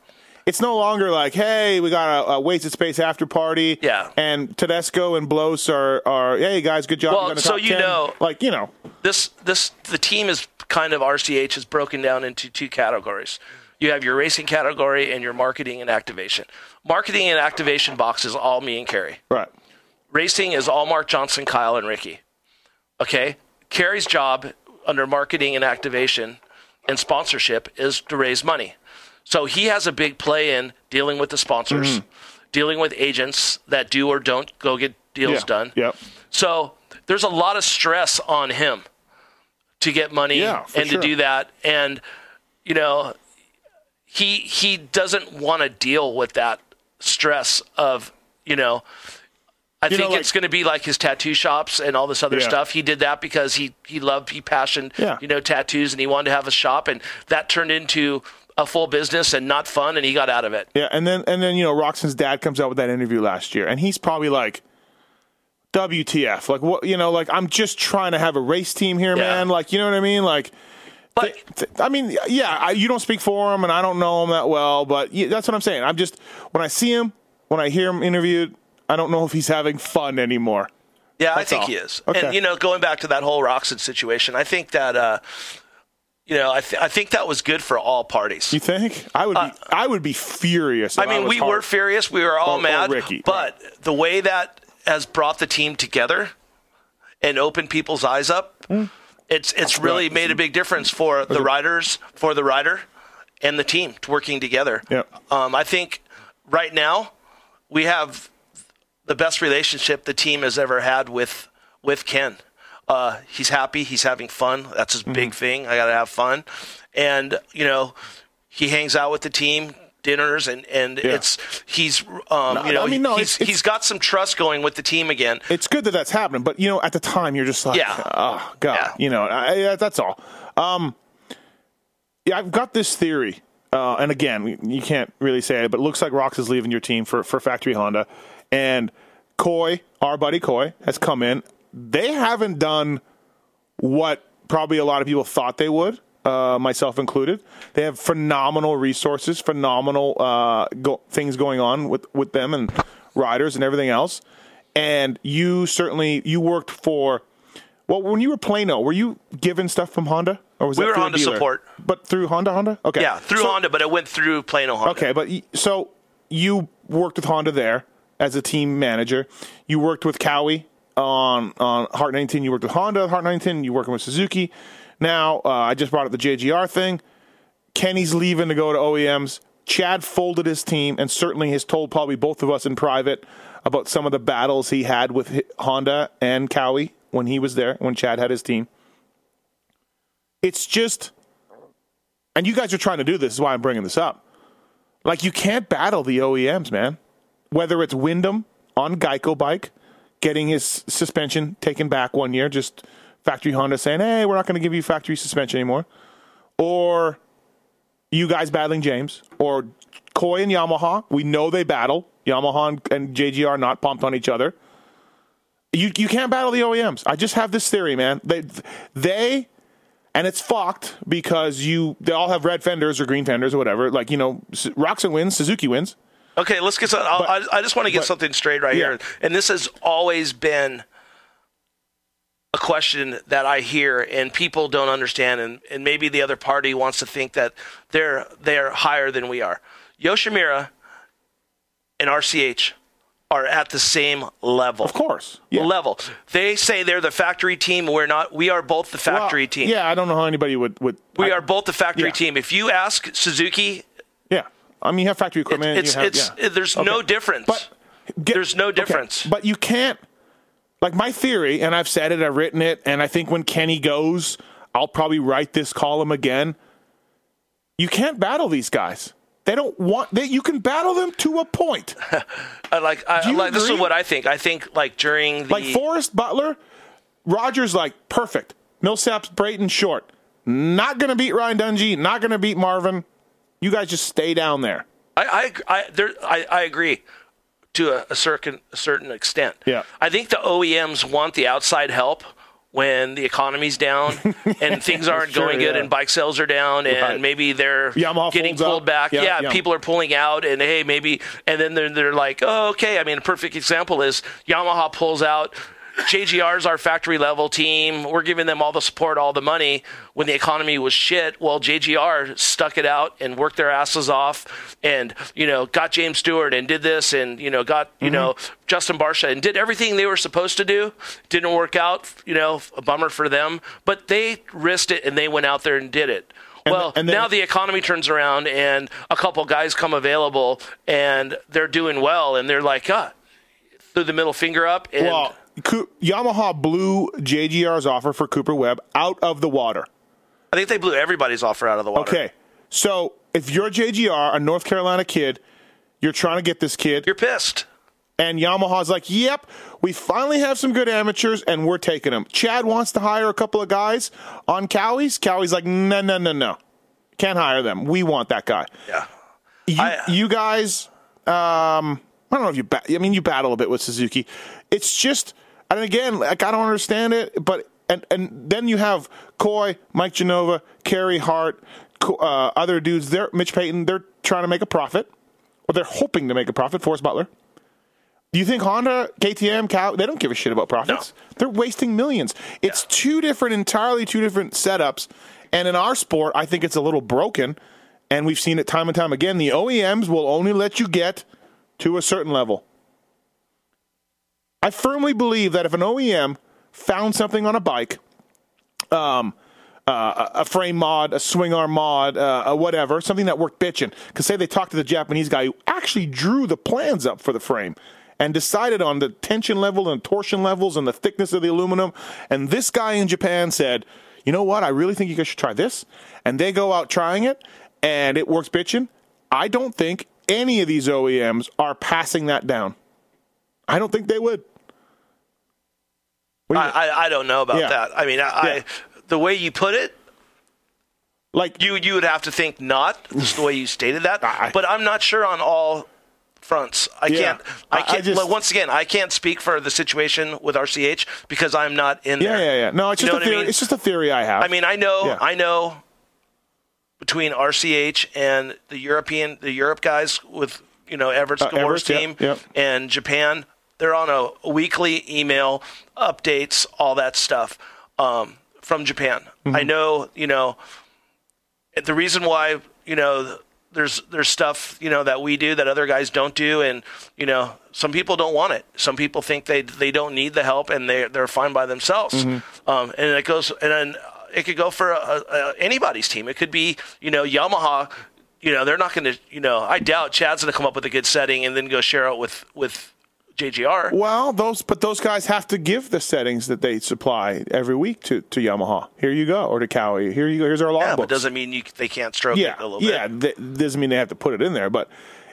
It's no longer like, hey, we got a, a wasted space after party. Yeah. And Tedesco and Blos are, are hey guys, good job. Well, so you 10. know- like you know, this this the team is kind of RCH is broken down into two categories. You have your racing category and your marketing and activation. Marketing and activation box is all me and Carey. right? Racing is all Mark Johnson, Kyle, and Ricky. Okay? Carey's job under marketing and activation and sponsorship is to raise money. So he has a big play in dealing with the sponsors, mm-hmm. dealing with agents that do or don't go get deals Yeah. done. Yep. So there's a lot of stress on him to get money Yeah, and sure. to do that. And you know, he he doesn't want to deal with that stress of you know. I You know, think like- it's going to be like his tattoo shops and all this other Yeah. stuff. He did that because he he loved he passioned Yeah. you know tattoos and he wanted to have a shop and that turned into a full business and not fun and he got out of it. Yeah, and then and then you know Roczen's dad comes out with that interview last year, and he's probably like, "WTF?" Like what? You know, like I'm just trying to have a race team here, Yeah. man. Like you know what I mean? Like, But th- I mean, yeah, I, you don't speak for him, and I don't know him that well, but yeah, that's what I'm saying. I'm just when I see him, when I hear him interviewed, I don't know if he's having fun anymore. Yeah, I think all. he is. Okay. And you know, going back to that whole Roczen situation, I think that uh, you know, I, th- I think that was good for all parties. You think? I would be. I would be furious. Uh, I mean, was we Hart. were furious. We were all Or- or mad. Ricky, but the way that has brought the team together and opened people's eyes up, it's it's really made a big difference for the riders, for the rider, and the team working together. Yeah. Um, I think right now we have the best relationship the team has ever had with with Ken. Uh, he's happy. He's having fun. That's his Mm-hmm. big thing. I got to have fun, and you know, he hangs out with the team dinners and and Yeah. it's he's um No, you know I mean, no, he's it's- it's- he's got some trust going with the team again. It's good that that's happening, but you know, at the time, you're just like, Yeah. oh god, Yeah. you know, I, I- that's all. Um, yeah, I've got this theory, uh, and again, you can't really say it, but it looks like Rox is leaving your team for for Factory Honda, and Coy, our buddy Coy, has come in. They haven't done what probably a lot of people thought they would, uh, myself included. They have phenomenal resources, phenomenal uh, go- things going on with, with them and riders and everything else. And you certainly you worked for. Well, when you were Plano, were you given stuff from Honda, or was We that were Honda support. But through Honda, Honda, okay, Yeah, through So- Honda, but it went through Plano Honda. Okay, but so you worked with Honda there as a team manager. You worked with Kawi on on Hart 19. You worked with Honda, Hart 19. You working with Suzuki. Now uh, I just brought up the JGR thing. Kenny's leaving to go to OEMs. Chad folded his team and certainly has told probably both of us in private about some of the battles he had with Honda and Kawi when he was there, when Chad had his team. It's just, and you guys are trying to do this, is why I'm bringing this up. Like you can't battle the OEMs, man. Whether it's Windham on Geico bike, getting his suspension taken back one year, just factory Honda saying, "Hey, we're not going to give you factory suspension anymore," or you guys battling James, or Coy and Yamaha. We know they battle. Yamaha and, JGR are not pumped on each other. You you can't battle the OEMs. I just have this theory, man. They they and it's fucked because you they all have red fenders or green fenders or whatever. Like you know, Roczen wins, Suzuki wins. Okay, let's get. Some, But- I, I just want to get but- something straight right Yeah. here, and this has always been a question that I hear, and people don't understand, and, and maybe the other party wants to think that they're they're higher than we are. Yoshimura and RCH are at the same level. Of course, yeah. Level. They say they're the factory team. We're not. We are both the factory Well, team. Yeah, I don't know how anybody would would. We I- are both the factory Yeah. team. If you ask Suzuki, I mean, you have factory equipment. it's you have, it's yeah. there's Okay. no difference. But get- There's no okay, difference. But you can't. Like my theory, and I've said it, I've written it, and I think when Kenny goes, I'll probably write this column again. You can't battle these guys. They don't want. They, you can battle them to a point. [laughs] I like, I, like this is what I think. I think like during the Like Forrest Butler, Rogers like perfect. Millsap's Brayton short. Not gonna beat Ryan Dungey. Not gonna beat Marvin. You guys just stay down there. I I I, there, I, I agree to a, a certain a certain extent. Yeah. I think the OEMs want the outside help when the economy's down [laughs] and things aren't Sure, going good yeah. and bike sales are down and Right. maybe they're Yamaha getting pulled out. back. Yeah, Yeah, yeah. people are pulling out and hey maybe and then they're they're like oh okay. I mean a perfect example is Yamaha pulls out. JGR's our factory level team. We're giving them all the support, all the money when the economy was shit. Well, JGR stuck it out and worked their asses off and, you know, got James Stewart and did this and, you know, got, you know, Justin Barcia and did everything they were supposed to do. Didn't work out, you know, a bummer for them, but they risked it and they went out there and did it. well, and then- now the economy turns around and a couple guys come available and they're doing well and they're like, ah, threw the middle finger up and Well, Yamaha blew JGR's offer for Cooper Webb out of the water. I think they blew everybody's offer out of the water. Okay, so if you're JGR, a North Carolina kid, you're trying to get this kid, You're pissed. and Yamaha's like, "Yep, we finally have some good amateurs, and we're taking them." Chad wants to hire a couple of guys on Kawi's. Kawi's like, "No, no, no, no, can't hire them. We want that guy." Yeah. You, I- you guys, um, I don't know if you. Ba- I mean, you battle a bit with Suzuki. It's just, and again, like I don't understand it. But and and then you have Coy, Mike Genova, Carey Hart, uh, other dudes. They're Mitch Payton. They're trying to make a profit, or they're hoping to make a profit. Forrest Butler. Do you think Honda, KTM, Cal, they don't give a shit about profits? They're wasting millions. It's two different, entirely two different setups. And in our sport, I think it's a little broken. And we've seen it time and time again. The OEMs will only let you get to a certain level. I firmly believe that if an OEM found something on a bike, um, uh, a frame mod, a swing arm mod, uh, a whatever, something that worked bitching. Because say they talked to the Japanese guy who actually drew the plans up for the frame and decided on the tension level and torsion levels and the thickness of the aluminum. And this guy in Japan said, you know what? I really think you guys should try this. And they go out trying it and it works bitching. I don't think any of these OEMs are passing that down. I don't think they would. I, I, I don't know about Yeah. that. I mean, I, Yeah. I the way you put it, Like you you would have to think not just the way you stated that. [laughs] I- but I'm not sure on all fronts. I Yeah. can't. I can't. just- once again, I can't speak for the situation with RCH because I'm not in yeah, there. yeah, yeah. No, it's You just a theory. mean? It's just a theory I have. I mean, I know. I know between RCH and the European, the Europe guys with you know Everett's Uh, Gamore's Everest, yep, team yep. and Japan, they're on a weekly email updates, all that stuff um, from Japan. Mm-hmm. I know, you know, the reason why you know there's there's stuff you know that we do that other guys don't do, and you know some people don't want it. Some people think they they don't need the help and they they're fine by themselves. Mm-hmm. Um, and it goes and then it could go for uh uh anybody's team. It could be you know Yamaha. You know they're not going to. You know I doubt Chad's going to come up with a good setting and then go share it with with JGR. Well, those but those guys have to give the settings that they supply every week to, to Yamaha. Here you go, or to Kawi. Here you go. Here's our logbook. yeah, but doesn't mean you they can't stroke yeah, it a little bit. yeah. bit. th- doesn't mean they have to put it in there, but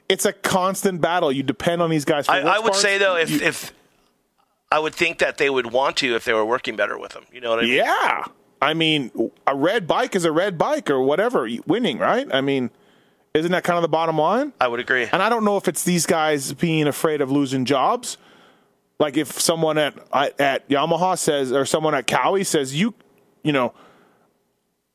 it's a constant battle. You depend on these guys. For I, I would parts. say though, if, You- if I would think that they would want to if they were working better with them. You know what I mean? yeah, I mean, a red bike is a red bike or whatever, winning, right? I mean, isn't that kind of the bottom line? I would agree. And I don't know if it's these guys being afraid of losing jobs. Like if someone at at Yamaha says, or someone at Kawi says, you, you know,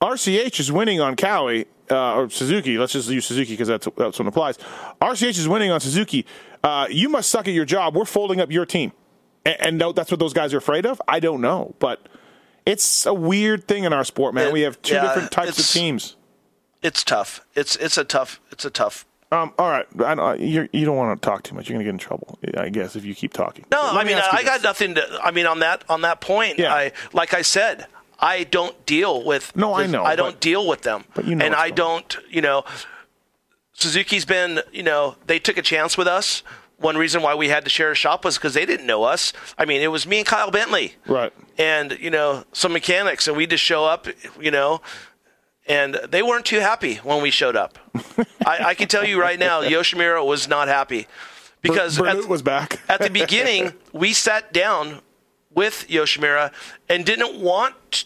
RCH is winning on Kawi uh, or Suzuki. Let's just use Suzuki because that's that's what applies. RCH is winning on Suzuki. Uh, you must suck at your job. We're folding up your team, and, and no, that's what those guys are afraid of. I don't know, but it's a weird thing in our sport, man. It- we have two yeah, different types of teams. It's tough. It's it's a tough. It's a tough. Um, all right, I, don't- you don't want to talk too much. You're going to get in trouble, I guess, if you keep talking. No, I mean I got nothing to. I mean on that on that point, Yeah. I like I said, I don't deal with. No, I the- know, I don't but- deal with them. but you know and I going don't. You know, Suzuki's been. You know, they took a chance with us. One reason why we had to share a shop was because they didn't know us. I mean, it was me and Kyle Bentley. Right. and you know some mechanics and we just show up you know and they weren't too happy when we showed up [laughs] I, I can tell you right now yoshimura was not happy because Bernut at, was back. [laughs] at the beginning we sat down with yoshimura and didn't want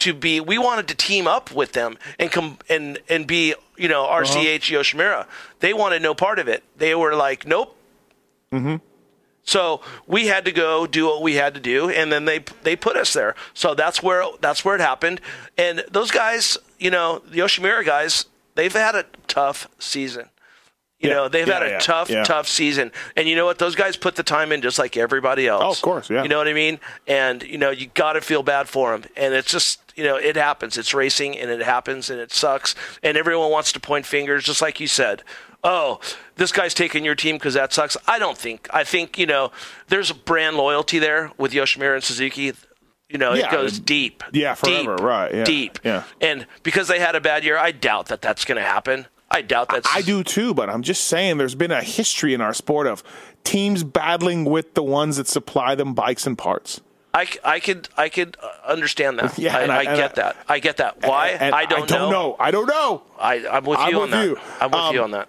to be we wanted to team up with them and come and and be you know uh-huh. rch yoshimura they wanted no part of it they were like nope Mm-hmm. so we had to go do what we had to do, and then they they put us there. So that's where that's where it happened. And those guys, you know, the Yoshimura guys, they've had a tough season. You Yeah. know, they've had a yeah, tough, yeah. tough season. And you know what? Those guys put the time in just like everybody else. Oh, of course, yeah. You know what I mean? And you know, you got to feel bad for them. And it's just, you know, it happens. It's racing, and it happens, and it sucks. And everyone wants to point fingers, just like you said. Oh, this guy's taking your team because that sucks. I don't think. I think you know, there's brand loyalty there with Yoshimura and Suzuki. You know, Yeah, it goes deep. yeah, forever, deep, right, yeah, Deep. yeah. And because they had a bad year, I doubt that that's going to happen. I doubt that's. I do too, but I'm just saying there's been a history in our sport of teams battling with the ones that supply them bikes and parts. I, I could I could understand that. Yeah, I, and I- I, and get I- that. I get that. Why? And I don't, know. I don't know. I, I'm with I'm you with on you. that. I'm with Um, you on that.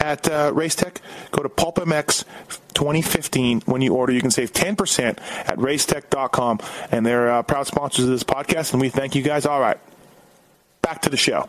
At uh, Racetech, go to PulpMX 2015. When you order, you can save 10% at racetech.com. And they're uh, proud sponsors of this podcast, and we thank you guys. All right, back to the show.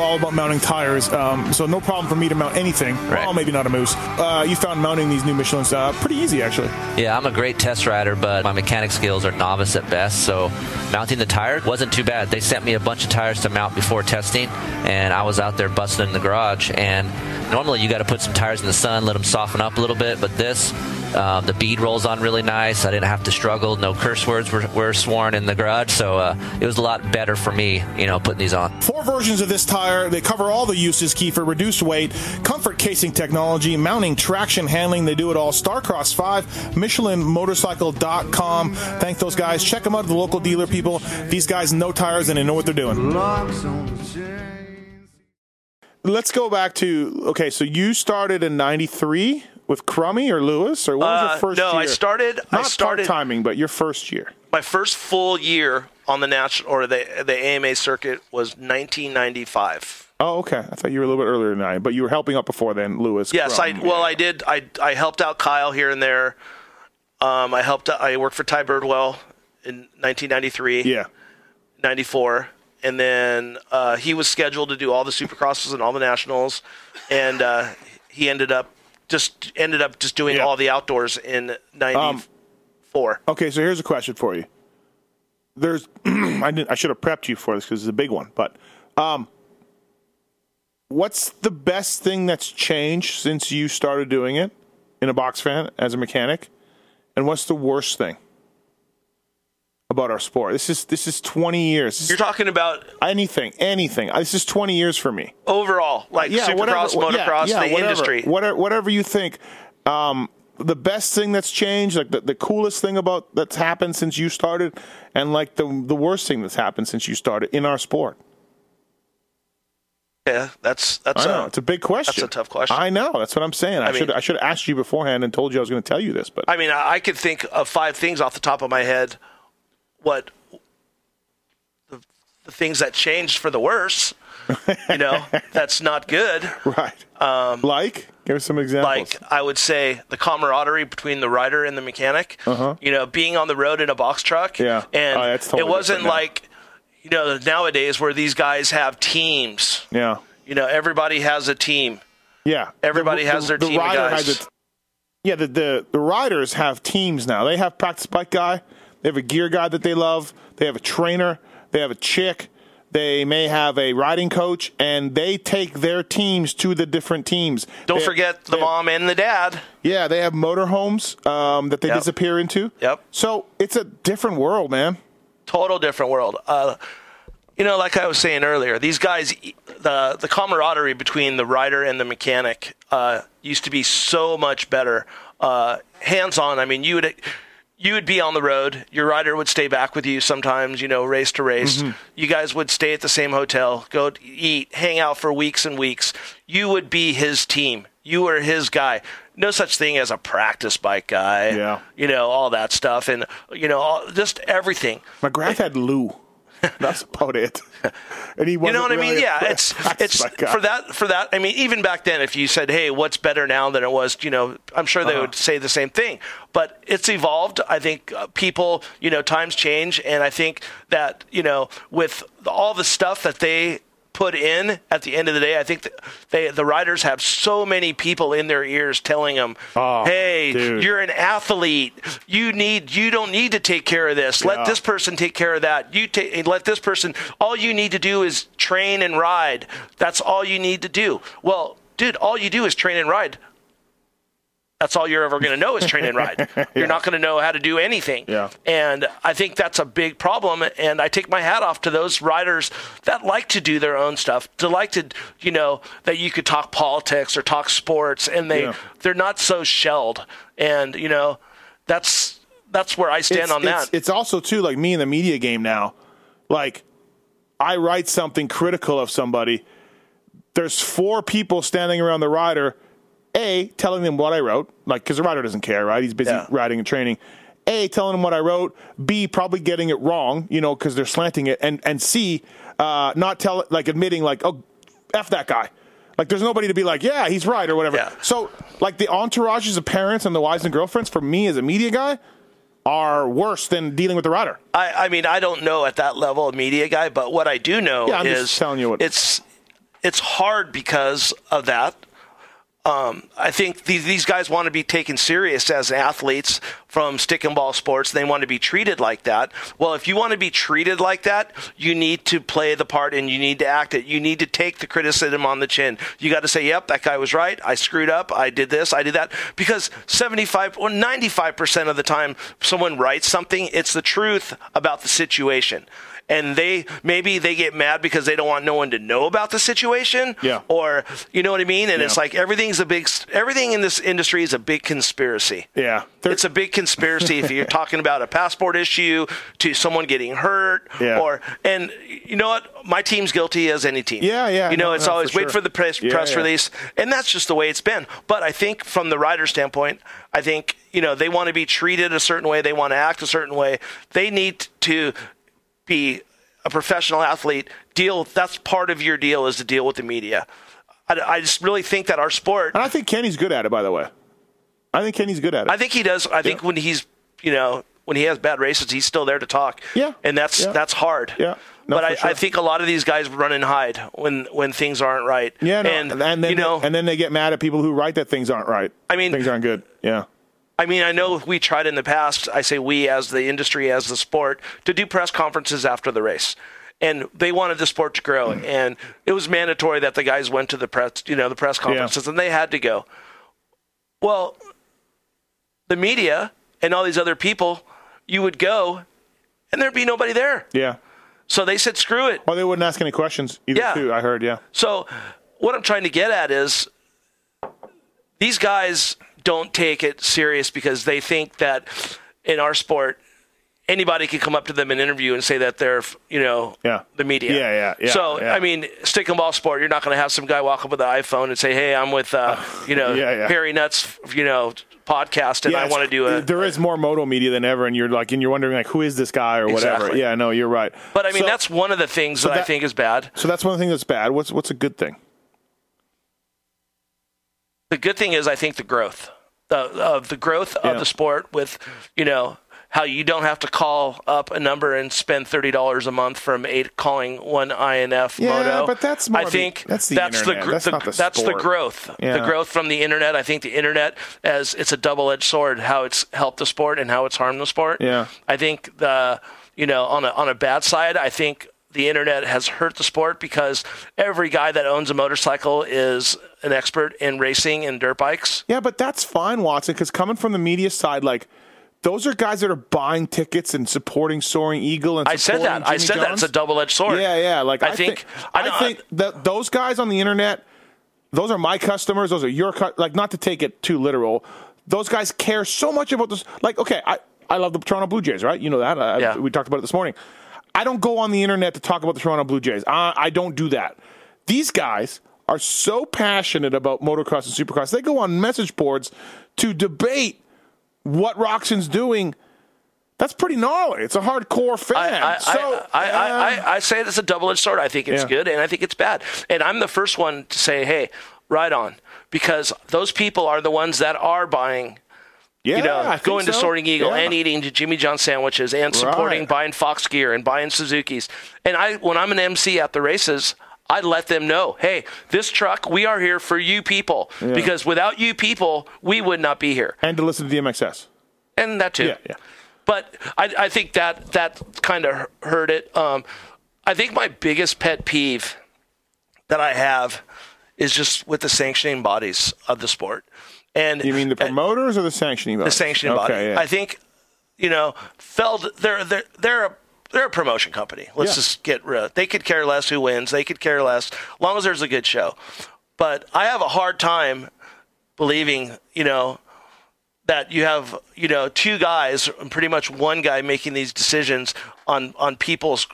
all about mounting tires, um, so no problem for me to mount anything. Right. Well, maybe not a moose. Uh, you found mounting these new Michelin's uh, pretty easy, actually. Yeah, I'm a great test rider, but my mechanic skills are novice at best. So mounting the tire wasn't too bad. They sent me a bunch of tires to mount before testing, and I was out there busting in the garage. And normally you got to put some tires in the sun, let them soften up a little bit, but this. Uh, the bead rolls on really nice. I didn't have to struggle. No curse words were, were sworn in the garage, so uh, it was a lot better for me, you know, putting these on. Four versions of this tire. They cover all the uses, Keefer Reduced weight, comfort casing technology, mounting, traction, handling. They do it all. Starcross 5, MichelinMotorcycle.com. Thank those guys. Check them out at the local dealer, people. These guys know tires and they know what they're doing. Let's go back to okay. So you started in '93 with Crummy or Lewis, or what was Uh, your first no, year? I started- I Not started- timing, but your first year. My first full year on the national or the the AMA circuit was 1995. Oh, okay. I thought you were a little bit earlier than I, but you were helping out before then, Lewis. Yes, I Crumb. well I did I I helped out Kyle here and there. Um, I helped I worked for Ty Birdwell in 1993. Yeah. 94 and then uh, he was scheduled to do all the supercrosses and all the nationals and uh, he ended up just ended up just doing Yeah. Um, all the outdoors in 94 Okay, so here's a question for you. There's, [clears throat] I didn't, I should have prepped you for this because it's a big one. But, um, what's the best thing that's changed since you started doing it in a box fan as a mechanic, and what's the worst thing about our sport? This is this is 20 years. You're talking about anything, anything. This is 20 years for me. overall like supercross whatever- yeah, motocross yeah, the whatever, industry Whatever, whatever you think. Um, the best thing that's changed, like the, the coolest thing about that's happened since you started, and like the the worst thing that's happened since you started in our sport. yeah that's that's I know a, it's a big question. that's a tough question. I know. That's what I'm saying. I, I mean- should I should have asked you beforehand and told you I was going to tell you this, but I mean, I I could think of five things off the top of my head. What the, the things that changed for the worse? You know, that's not good. [laughs] right. Um, like, give us some examples. Like I would say, the camaraderie between the rider and the mechanic. Uh-huh. You know, being on the road in a box truck. Yeah. and Oh, totally it wasn't like you know nowadays where these guys have teams. yeah, You know, everybody has a team. yeah. Everybody has their team of rider guys. has a- yeah, the, the the riders have teams now. They have practice bike guy. They have a gear guy that they love. They have a trainer. They have a chick. They may have a riding coach, and they take their teams to the different teams. Don't They- forget the they- mom and the dad. Yeah, they have motorhomes um, that they Yep. disappear into. Yep. So it's a different world, man. total different world. Uh, you know, like I was saying earlier, these guys, the the camaraderie between the rider and the mechanic uh, used to be so much better. Uh, hands on. I mean, you would you would be on the road. Your rider would stay back with you sometimes. You know, race to race. Mm-hmm. You guys would stay at the same hotel, go eat, hang out for weeks and weeks. You would be his team. You were his guy. No such thing as a practice bike guy. Yeah. You know all that stuff, and you know all, just everything. McGrath had Lou. [laughs] That's about it. And he You know what I mean? Yeah, it's it's for that for that. I mean, even back then, if you said, "Hey, what's better now than it was?" You know, I'm sure Uh-huh. they would say the same thing. But it's evolved. I think uh, people, you know, times change, and I think that you know, with all the stuff that they put in at the end of the day, I think they the riders have so many people in their ears telling them, Oh, "Hey, dude. you're an athlete. You need you don't need to take care of this. Yeah. Let this person take care of that. You take let this person. All you need to do is train and ride. That's all you need to do. Well, dude, all you do is train and ride. That's all you're ever going to know is train and ride. [laughs] You're not going to know how to do anything. Yeah. And I think that's a big problem. And I take my hat off to those riders that like to do their own stuff, to like to, you know, that you could talk politics or talk sports, and they Yeah. they're not so shelled. And you know, that's that's where I stand it's, on that. It's, it's also too like me in the media game now. Like, I write something critical of somebody. There's four people standing around the rider. A telling them what I wrote, like because the rider doesn't care, right? He's busy Yeah. riding and training. A telling them what I wrote. B probably getting it wrong, you know, because they're slanting it. And and C uh, not tell like admitting like oh f that guy. Like there's nobody to be like yeah he's right or whatever. Yeah. So like the entourages of parents and the wives and girlfriends for me as a media guy are worse than dealing with the rider. I, I mean, I don't know at that level of media guy, but what I do know Yeah, is telling you what- it's it's hard because of that. Um, I think these, these guys want to be taken serious as athletes from stick and ball sports. They want to be treated like that. Well, if you want to be treated like that, you need to play the part and you need to act it. You need to take the criticism on the chin. You got to say, "Yep, that guy was right. I screwed up. I did this. I did that." Because 75 or 95 percent of the time, someone writes something, it's the truth about the situation. And they maybe they get mad because they don't want no one to know about the situation, Yeah. or you know what I mean. And it's like everything's a big everything in this industry is a big conspiracy. Yeah, There- It's a big conspiracy if you're talking about a passport issue to someone getting hurt Yeah. or and you know what my team's guilty as any team. Yeah, yeah, You know no, it's no, always for wait for the press Yeah, press yeah. release and that's just the way it's been. But I think from the rider standpoint, I think you know they want to be treated a certain way, they want to act a certain way. They need to be a professional athlete. Deal that's part of your deal is to deal with the media. I, I just really think that our sport and I think Kenny's good at it. By the way, I think Kenny's good at it. I think he does. I think when he's, you know, when he has bad races, he's still there to talk. Yeah. and that's Yeah. that's hard. Yeah. No, but I, sure. I think a lot of these guys run and hide when when things aren't right. yeah, no, and, and, then you know, and then they get mad at people who write that things aren't right. I mean- things aren't good. Yeah, I mean, I know we tried in the past. I say we as the industry, as the sport, to do press conferences after the race. And they wanted the sport to grow, mm. and it was mandatory that the guys went to the press, you know, the press conferences, and they had to go. Well, the media and all these other people, you would go, and there'd be nobody there. yeah. So they said, "Screw it." Or they wouldn't ask any questions either. Yeah. Too, I heard. Yeah, So, what I'm trying to get at is these guys don't take it serious because they think that in our sport, anybody can come up to them and interview and say that they're, you know, Yeah. the media. Yeah, yeah, yeah, So, yeah. I mean, stick and ball sport, you're not going to have some guy walk up with an iPhone and say, "Hey, I'm with, uh, [laughs] you know, Yeah, yeah. Harry Nuts, you know, podcast, and yeah I want to do a." There is more moto media than ever, and you're like, and you're wondering like, who is this guy or whatever. Exactly. Yeah, no, you're right. but I mean, So- that's one of the things that, I think is bad. so that's one thing that's bad. What's what's a good thing? The good thing is I think the growth the of the growth Yeah. of the sport with you know how you don't have to call up a number and spend thirty dollars a month from eight calling one INF Yeah, moto. but that's more I the- think that's the that's internet. gr- That's not the that's the growth. Yeah. The growth from the internet. I think the internet as it's a double edged sword. How it's helped the sport and how it's harmed the sport. Yeah. I think the you know on a on a bad side, I think the internet has hurt the sport because every guy that owns a motorcycle is an expert in racing and dirt bikes. Yeah, but that's fine, Watson, because coming from the media side, like those are guys that are buying tickets and supporting Soaring Eagle. And I said that. I Jimmy said that John's. it's a double edged sword. Yeah, yeah. Like I, I think- I, I don't- think that those guys on the internet, those are my customers. Those are your cu- like. Not to take it too literal. Those guys care so much about this. Like, okay, I I love the Toronto Blue Jays, right? You know that. I, Yeah. We talked about it this morning. I don't go on the internet to talk about the Toronto Blue Jays. I, I don't do that. These guys are so passionate about motocross and supercross. They go on message boards to debate what Roczen's doing. That's pretty gnarly. It's a hardcore fan. I, I, so I, I, uh, I, I say it's a double edged sword. I think it's Yeah. good and I think it's bad. And I'm the first one to say, hey, right on. Because those people are the ones that are buying, yeah, you know, going to so. Soaring Eagle Yeah. and eating Jimmy John sandwiches and supporting Right. buying Fox gear and buying Suzuki's. And I, when I'm an MC at the races, I let them know, hey, this truck, we are here for you people. Because without you people, we would not be here. and to listen to the MXS. And that too. Yeah, yeah. But I, I think that that kind of hurt it. Um, I think my biggest pet peeve that I have is just with the sanctioning bodies of the sport. And You mean the uh, promoters or the sanctioning body? the sanctioning body. Yeah. I think, you know, Feld they're they're they're a they're a promotion company. Let's Yeah. just get rid. They could care less who wins. They could care less, as long as there's a good show. But I have a hard time believing, you know, that you have, you know, two guys, and pretty much one guy making these decisions on on people's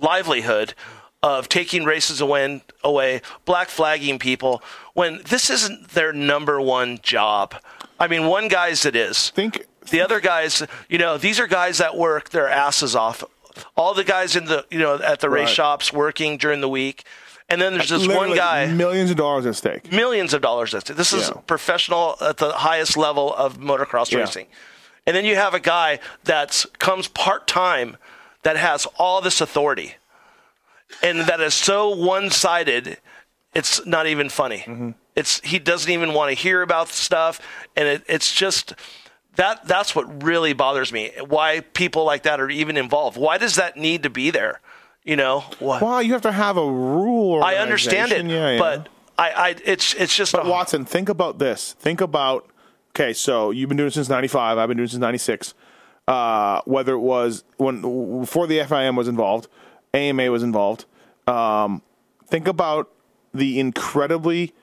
livelihood of taking races away, away, black flagging people when this isn't their number one job. I mean, one guy's it is. think The other guys, you know, these are guys that work their asses off. All the guys in the, you know, at the race Right. shops working during the week. And then there's this one guy millions of dollars at stake. millions of dollars. At stake. This is Yeah. professional at the highest level of motocross Yeah. racing. And then you have a guy that comes part time that has all this authority and that is so one sided, it's not even funny. Mm-hmm. It's he doesn't even want to hear about stuff, and it, it's just that that's what really bothers me. Why people like that are even involved? Why does that need to be there? You know, why? Well, you have to have a rule. I understand it. Yeah, yeah. but I, I, it's it's just But a- Watson, think about this. Think about okay. So you've been doing it since '95. I've been doing since '96. Uh, whether it was when before the FIM was involved, AMA was involved. Um, think about the incredibly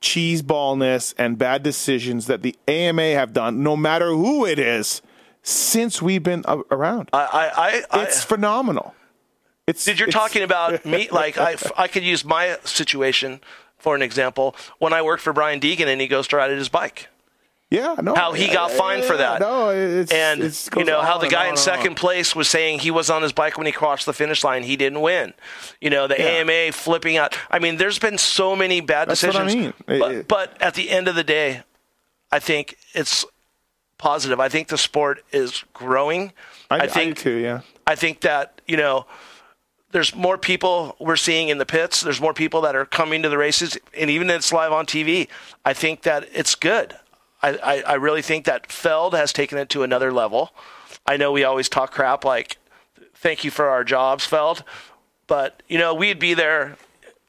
cheeseballness and bad decisions that the AMA have done, no matter who it is, since we've been around. I, I, I, it's phenomenal. It's Did you're it's- talking about [laughs] me? Like I, I could use my situation for an example. When I worked for Brian Deegan and he goes to ride his bike, Yeah, no. how he got yeah, fined for that. No, it's and it's, you know how the guy in second on. place was saying he was on his bike when he crossed the finish line. He didn't win. You know the Yeah. AMA flipping out. I mean, there's been so many bad That's what I decisions. mean. But, it- but at the end of the day, I think it's positive. I think the sport is growing. I, I think do too. Yeah. I think that you know there's more people we're seeing in the pits. There's more people that are coming to the races, and even if it's live on TV, I think that it's good. I, I, I really think that Feld has taken it to another level. I know we always talk crap like, "Thank you for our jobs, Feld," but you know we'd be there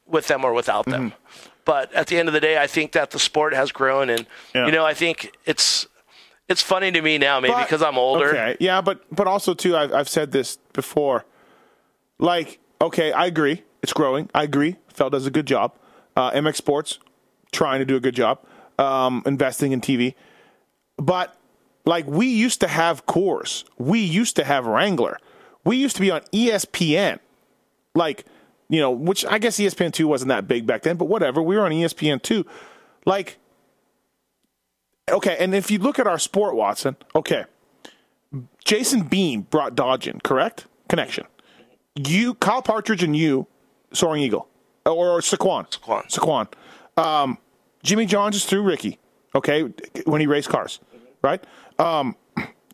with them or without them. Mm-hmm. But at the end of the day, I think that the sport has grown, and Yeah. you know I think it's it's funny to me now, maybe But- because I'm older. Okay, yeah, but but also too, I've I've said this before. Like, okay, I agree, it's growing. I agree, Feld does a good job. Uh, MX Sports trying to do a good job, um, investing in TV. But like, we used to have Coors, we used to have Wrangler, we used to be on ESPN. Like, you know, which I guess ESPN two wasn't that big back then, but whatever. We were on ESPN two. Like, okay, and if you look at our sport, Watson, okay, Jason Beam brought Dodge in, correct? Connection. You, Kyle Partridge, and you, Soaring Eagle, or, or Saquon. Saquon. Saquon. Um, Jimmy Johns is through Ricky. Okay, when he raced cars, right? Um,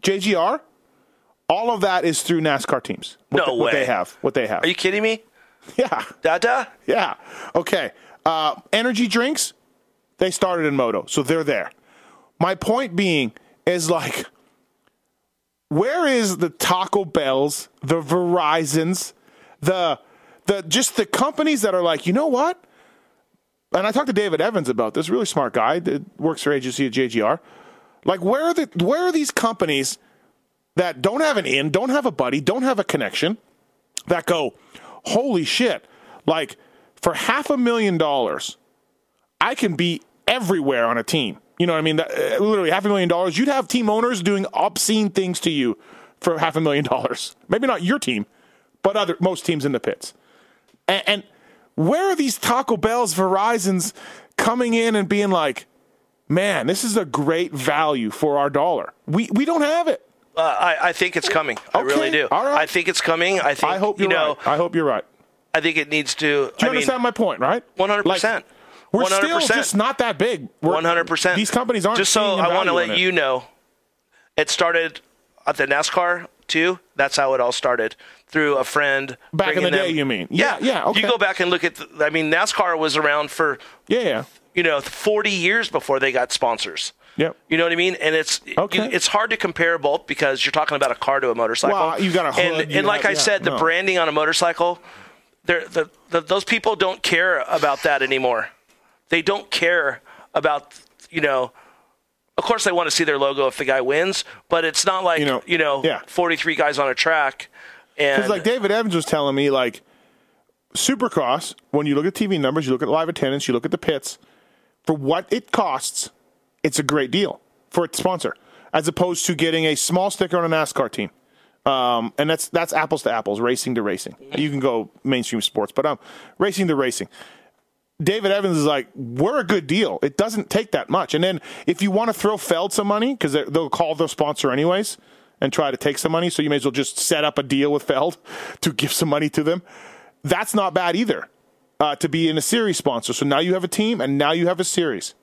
JGR. All of that is through NASCAR teams. What No they, What they have. What they have. Are you kidding me? yeah. Dada? Yeah. Okay. Uh, energy drinks, they started in Moto, so they're there. My point being is like, where is the Taco Bells, the Verizons, the the just the companies that are like, you know what? And I talked to David Evans about this, really smart guy that works for agency at JGR. Like where are the where are these companies that don't have an in, don't have a buddy, don't have a connection, that go, holy shit! Like for half a million dollars, I can be everywhere on a team. You know what I mean? That, uh, literally half a million dollars. You'd have team owners doing obscene things to you for half a million dollars. Maybe not your team, but other most teams in the pits. And, and where are these Taco Bell's, Verizon's coming in and being like, man, this is a great value for our dollar? We we don't have it. Uh, I, I think it's coming. I really do. all right. I think it's coming. I think I hope you you're know. right. I hope you're right. I think it needs to. Do you I mean, understand my point, right? 100%. Like, we're still 100%. just not that big. We're- One hundred percent. These companies aren't. Just so I want to let you know, it started at the NASCAR too. That's how it all started through a friend. Back in the day, you mean? Yeah, yeah, okay. You go back and look at. The, I mean, NASCAR was around for Yeah, yeah, you know forty years before they got sponsors. yep. You know what I mean? And it's Okay. you- it's hard to compare both because you're talking about a car to a motorcycle. Well, you got a hood, and, you and like have- I yeah, said, the no. branding on a motorcycle, the, the those people don't care about that anymore. They don't care about you know. Of course, they want to see their logo if the guy wins, but it's not like You you know, know, yeah. 43 guys on a track. Because like David Evans was telling me, like Supercross, when you look at TV numbers, you look at live attendance, you look at the pits, for what it costs, it's a great deal for its sponsor, as opposed to getting a small sticker on a NASCAR team. Um, and that's that's apples to apples, racing to racing. You can go mainstream sports, but um, racing to racing. David Evans is like, we're a good deal. It doesn't take that much. And then if you want to throw Feld some money, because they'll call their sponsor anyways and try to take some money, so you may as well just set up a deal with Feld [laughs] to give some money to them. That's not bad either uh, to be in a series sponsor. So now you have a team and now you have a series.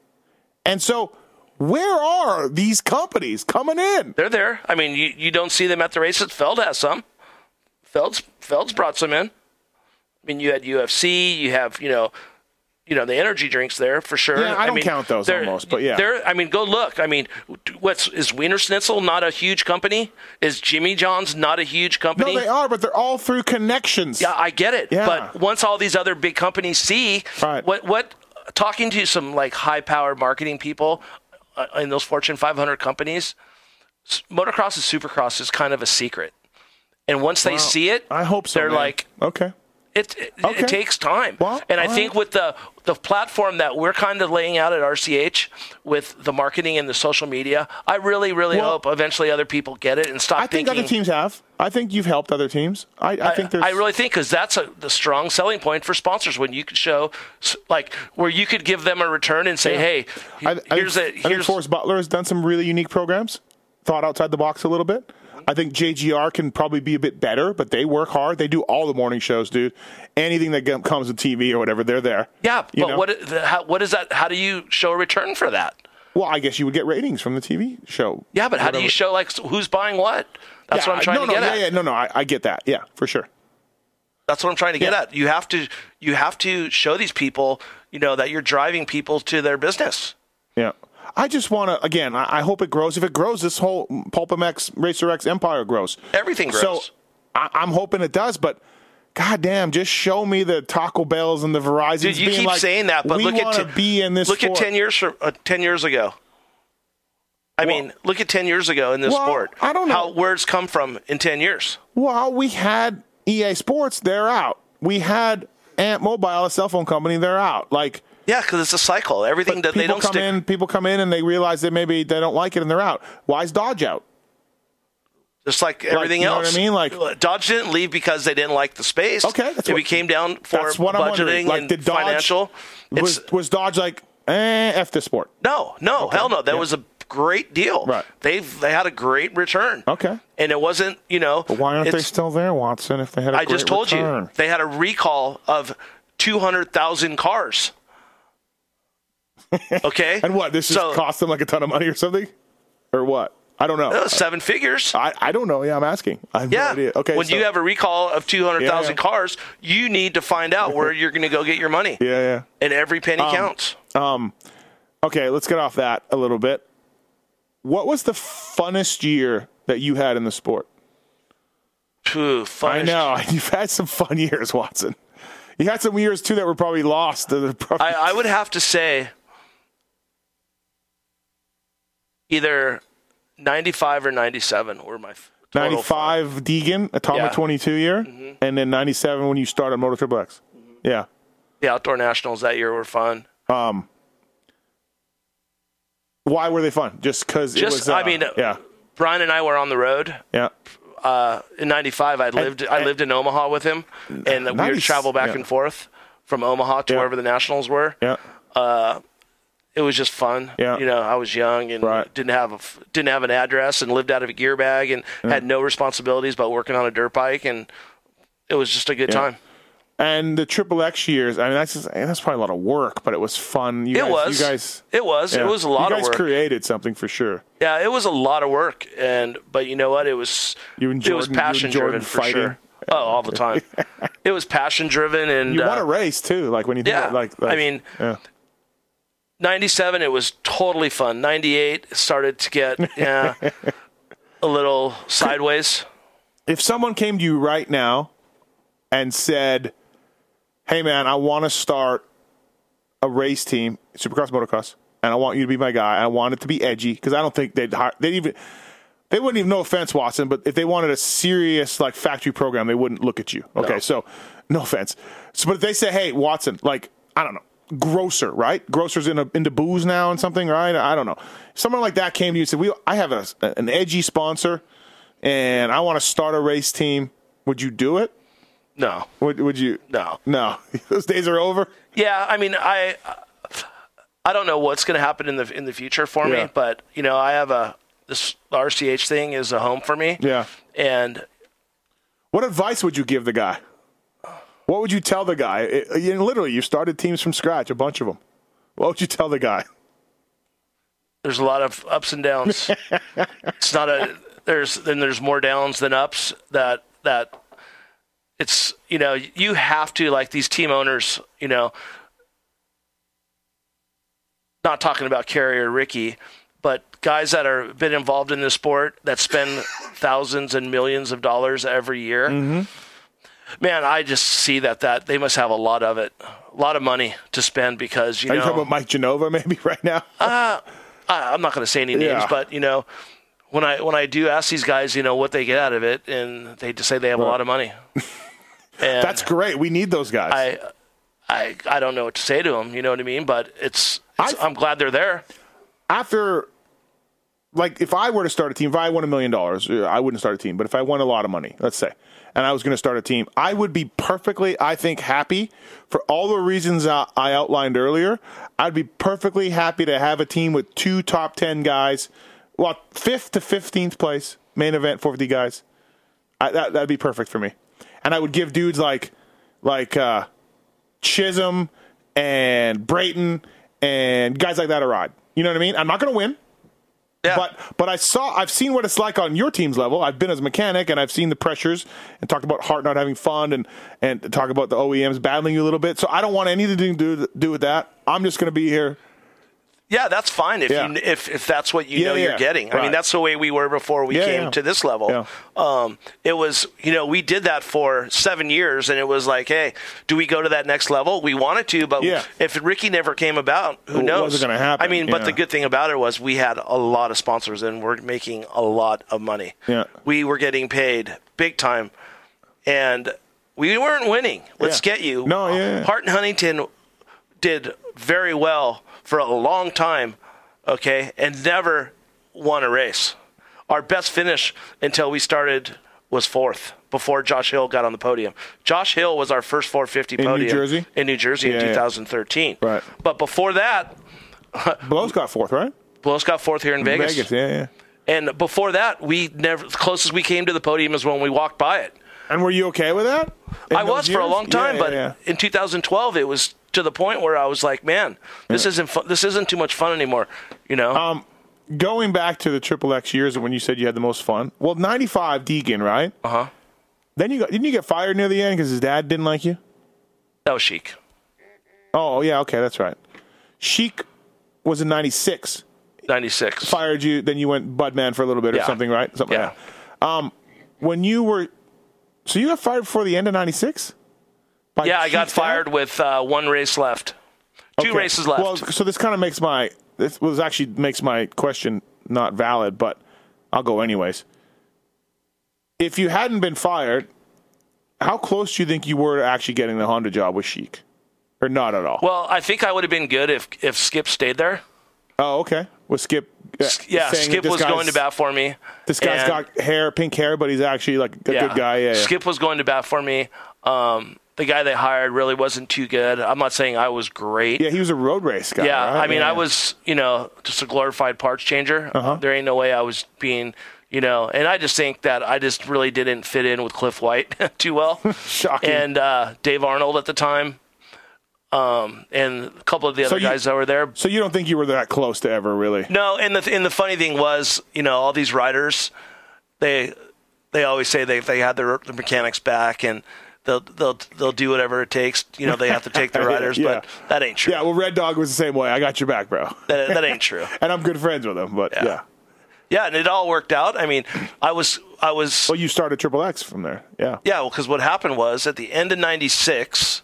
And so where are these companies coming in? they're there. I mean, you, you don't see them at the races. Feld has some. Feld's Feld's brought some in. I mean, you had UFC. You have you know, you know the energy drinks there for sure. Yeah, I don't mean, count those almost, but yeah. they're. I mean, go look. I mean, what's is Wiener Schnitzel not a huge company? Is Jimmy John's not a huge company? No, they are, but they're all through connections. Yeah, I get it. Yeah. But once all these other big companies see Right. what what talking to some like high powered marketing people uh, in those Fortune 500 companies, motocross and supercross is kind of a secret. And once they see it, I hope so. They're man. like, okay. It, it, Okay. it takes time. Well, and I think right. with the the platform that we're kind of laying out at RCH with the marketing and the social media, I really, really Well, hope eventually other people get it and stop I think thinking. other teams have. I think you've helped other teams. I, I think there's. I really think because that's a the strong selling point for sponsors when you could show like where you could give them a return and say, Yeah. hey, he- I, I here's think, a I think here's Forrest Butler has done some really unique programs, thought outside the box a little bit. I think JGR can probably be a bit better, but they work hard. They do all the morning shows, dude. Anything that comes with TV or whatever, they're there. yeah. But know? what the, how, what is that? How do you show a return for that? Well, I guess you would get ratings from the TV show. Yeah, but how do you show like who's buying what? That's Yeah, what I'm trying no, to no, get yeah, at. Yeah, no, no, I, I get that. Yeah, for sure. That's what I'm trying to get Yeah. at. You have to you have to show these people, you know, that you're driving people to their business. Yeah. I just want to, again, I, I hope it grows. If it grows, this whole Pulp MX Racer X empire grows. Everything grows. So I, I'm hoping it does, but goddamn, just show me the Taco Bells and the Verizons. Dude, you being keep like, saying that, but we look at wanna be in this. look at ten years from uh, ten years ago. I Well- mean, look at ten years ago in this Well, sport. I don't know. how where it's come from in ten years. Well, we had EA Sports, they're out. We had Amp'd Mobile, a cell phone company, they're out. Like Yeah, because it's a cycle. Everything that they don't come stick. in, people come in and they realize that maybe they don't like it and they're out. Why is Dodge out? Just like everything you know what else. I mean? Like- Dodge didn't leave because they didn't like the space. Okay, that's it what- became down for That's what budgeting. Like, and did Dodge financial. was was Dodge like eh, f this sport? no, no, hell no. That Yeah. was a great deal. Right. They they had a great return. Okay. and it wasn't you know. But why aren't they still there, Watson? If they had, a I just told return? you they had a recall of two hundred thousand cars. [laughs] Okay, And what? This so, just cost them like a ton of money or something, or what? I don't know. uh, seven figures. I, I don't know. Yeah, I'm asking. I have Yeah. no idea. Okay. When so- you have a recall of 200,000 Yeah. cars, you need to find out where [laughs] you're going to go get your money. yeah, yeah. And every penny counts. Um, Okay, let's get off that a little bit. What was the funnest year that you had in the sport? Phew, I know [laughs] you've had some fun years, Watson. You had some years too that were probably lost. probably- I, I would have to say either 95 or 97 were my f- total fun. 95 Deegan, Atomic Yeah. Mm-hmm. 22 year, and then 97 when you started Moto Triple X. Yeah. The outdoor nationals that year were fun. Um, Why were they fun? Just because it Just, was. Uh, I mean, yeah, Brian and I were on the road yeah. uh, in '95. I lived I lived in Omaha with him, and we would travel back Yeah. and forth from Omaha to Yeah. wherever the nationals were. Yeah. It was just fun. Yeah. You know, I was young and Right. didn't have a didn't have an address and lived out of a gear bag and had no responsibilities but working on a dirt bike and it was just a good Yeah. time. And the Triple X years, I mean, that's just, that's probably a lot of work, but it was fun. You It guys, was. You guys. It was. yeah. It was a lot of work. you of guys work. created something for sure. Yeah, it was a lot of work, and but you know what? It was You and it was Jordan- you and passion driven for fighting. sure. Oh, all the time. [laughs] it was passion driven, and You uh, won a race too, like when you think yeah. about, like, like I mean, yeah. '97 it was totally fun. '98 started to get yeah a little sideways. if someone came to you right now and said, "Hey, man, I want to start a race team, Supercross, motocross, and I want you to be my guy. I want it to be edgy because I don't think they'd hire, they'd even they wouldn't even no offense, Watson, but if they wanted a serious like factory program, they wouldn't look at you. Okay, No. so no offense. So, but if they say, "Hey, Watson, like I don't know." Grocer, right? Grocer's in a, into booze now and something, right? I don't know. Someone like that came to you and said, "We, I have a, an edgy sponsor, and I want to start a race team. Would you do it? No, Would, would you? no. No, [laughs] those days are over. Yeah, I mean, I I don't know what's going to happen in the in the future for Yeah. me, but you know, I have a this RCH thing is a home for me. Yeah. and What advice would you give the guy? What would you tell the guy? It- you literally, you started teams from scratch, a bunch of them. What would you tell the guy? there's a lot of ups and downs. [laughs] it's not a there's then there's more downs than ups that that it's you know you have to like these team owners you know not talking about Carey or Ricky but guys that are been involved in the sport that spend thousands and millions of dollars every year mm-hmm. Man I just see that that they must have a lot of it a lot of money to spend because you Are you talking about Mike Genova maybe [laughs] right now? I, I'm not going to say any names, Yeah. but you know, when I when I do ask these guys, you know, what they get out of it, and they just say they have a lot of money. [laughs] That's great. We need those guys. I, I, I don't know what to say to them. You know what I mean? But it's, it's I'm glad they're there. After, like, if I were to start a team, if I won a million dollars, uh, I wouldn't start a team. But if I won a lot of money, let's say, and I was going to start a team, I would be perfectly, I think, happy for all the reasons I outlined earlier. I'd be perfectly happy to have a team with two top 10 guys, well, fifth to 15th place, main event, 450 guys. I, that, that'd be perfect for me. And I would give dudes like, like, uh, Chisholm and Brayton and guys like that a ride. You know what I mean? I'm not going to win. Yeah. But but I saw I've seen what it's like on your team's level. I've been as a mechanic and I've seen the pressures and talked about Hart not having fun and and talk about the OEMs battling you a little bit. So I don't want anything to do do with that. I'm just going to be here. Yeah, that's fine if Yeah. you if if that's what you Yeah, know yeah. you're getting. I mean, that's the way we were before we came to this level. Um, it was you know we did that for seven years, and it was like, hey, do we go to that next level? We wanted to, but if Ricky never came about, who It knows? wasn't gonna happen, I mean, but the good thing about it was we had a lot of sponsors, and we're making a lot of money. Yeah. we were getting paid big time, and we weren't winning. Let's get you. No, yeah. Hart and Huntington did very well for a long time, okay, and never won a race. Our best finish until we started was fourth before Josh Hill got on the podium. Josh Hill was our first 450 New podium Jersey? in New Jersey Yeah, in yeah. 2013. Right. But before that, [laughs] Blow's got fourth, right? Blows got fourth here in Vegas. Vegas, yeah, yeah. And before that, we never the closest we came to the podium is when we walked by it. And were you okay with that? I was for a long time, Yeah, but yeah, in 2012, it was to the point where I was like, "Man, this isn't fun. this isn't too much fun anymore." You know? Um, going back to the triple X years when you said you had the most fun. Well, '95 Deegan, right? uh huh. Then you got didn't you get fired near the end because his dad didn't like you? That was Sheik. Oh yeah, okay, that's right. Sheik was in '96. 96. Fired you, then you went Budman for a little bit or Yeah. something, right? Something Yeah. like that. Um, when you were, so you got fired before the end of '96. Yeah, I got fired with uh, one race left. Two races left. Well, so this kind of makes my this was actually makes my question not valid, but I'll go anyways. If you hadn't been fired, how close do you think you were to actually getting the Honda job with Sheik, or not at all? Well, I think I would have been good if if Skip stayed there. oh, okay. Was Skip? uh, Yeah, Skip was going to bat for me. This guy's got hair, pink hair, but he's actually like a good guy. Yeah, yeah. Skip was going to bat for me. Um, the guy they hired really wasn't too good. I'm not saying I was great. Yeah, he was a road race guy. Yeah, right? I mean, Yeah. I was, you know, just a glorified parts changer. Uh-huh. There ain't no way I was being, you know, and I just think that I just really didn't fit in with Cliff White [laughs] too well. [laughs] Shocking. And uh, Dave Arnold at the time, um, and a couple of the So other you- guys that were there. So you don't think you were that close to ever really? No, and the and the funny thing was, you know, all these riders, they they always say they they had their, their mechanics back and. They'll, they'll they'll do whatever it takes. You know they have to take the [laughs] riders, Yeah. but that ain't true. Yeah, well, Red Dog was the same way. I got your back, bro. That, that ain't true. [laughs] and I'm good friends with him, but yeah. Yeah. Yeah, and it all worked out. I mean, I was I was Well, you started Triple X from there. Yeah. yeah, because what happened was at the end of '96,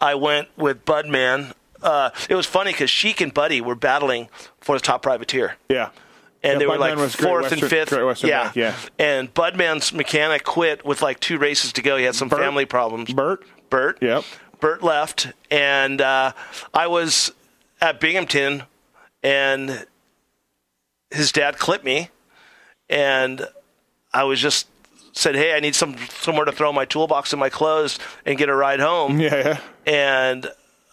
I went with Budman. Uh, it was funny because Sheik and Buddy were battling for the top privateer. Yeah. And Yeah, they were like fourth and fifth. Western yeah. Yeah. And Budman's mechanic quit with like two races to go. He had some Bert? family problems. Bert? Bert. Yep. Bert left, and uh, I was at Binghamton, and his dad clipped me, and I was just said, "Hey, I need some somewhere to throw my toolbox and my clothes and get a ride home." [laughs] Yeah, yeah. and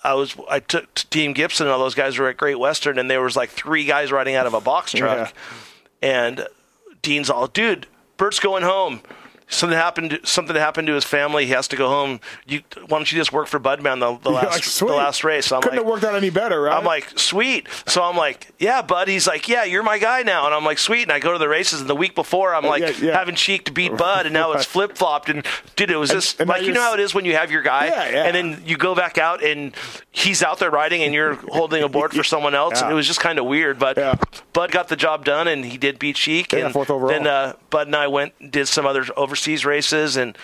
I was I took Team Gibson and all those guys were at Great Western and there was like three guys riding out of a box truck, and Dean's all, dude, Bert's going home. Something happened. Something happened to his family. He has to go home. You, why don't you just work for Budman the, the [laughs] last like, the last race? I'm Couldn't like, have worked out any better, right? I'm like, sweet. So I'm like, yeah, bud. He's like, yeah, you're my guy now. And I'm like, sweet. And I go to the races, and the week before, I'm like yeah, yeah. having Sheik to beat Bud, and now it's [laughs] flip flopped. And dude, it was just and now like you know how it is when you have your guy, Yeah, and then you go back out, and he's out there riding, and you're holding a board for [laughs] someone else. And it was just kind of weird. But. Bud got the job done, and he did beat Sheik. And fourth overall. Then uh, Bud and I went and did some other overseas races, and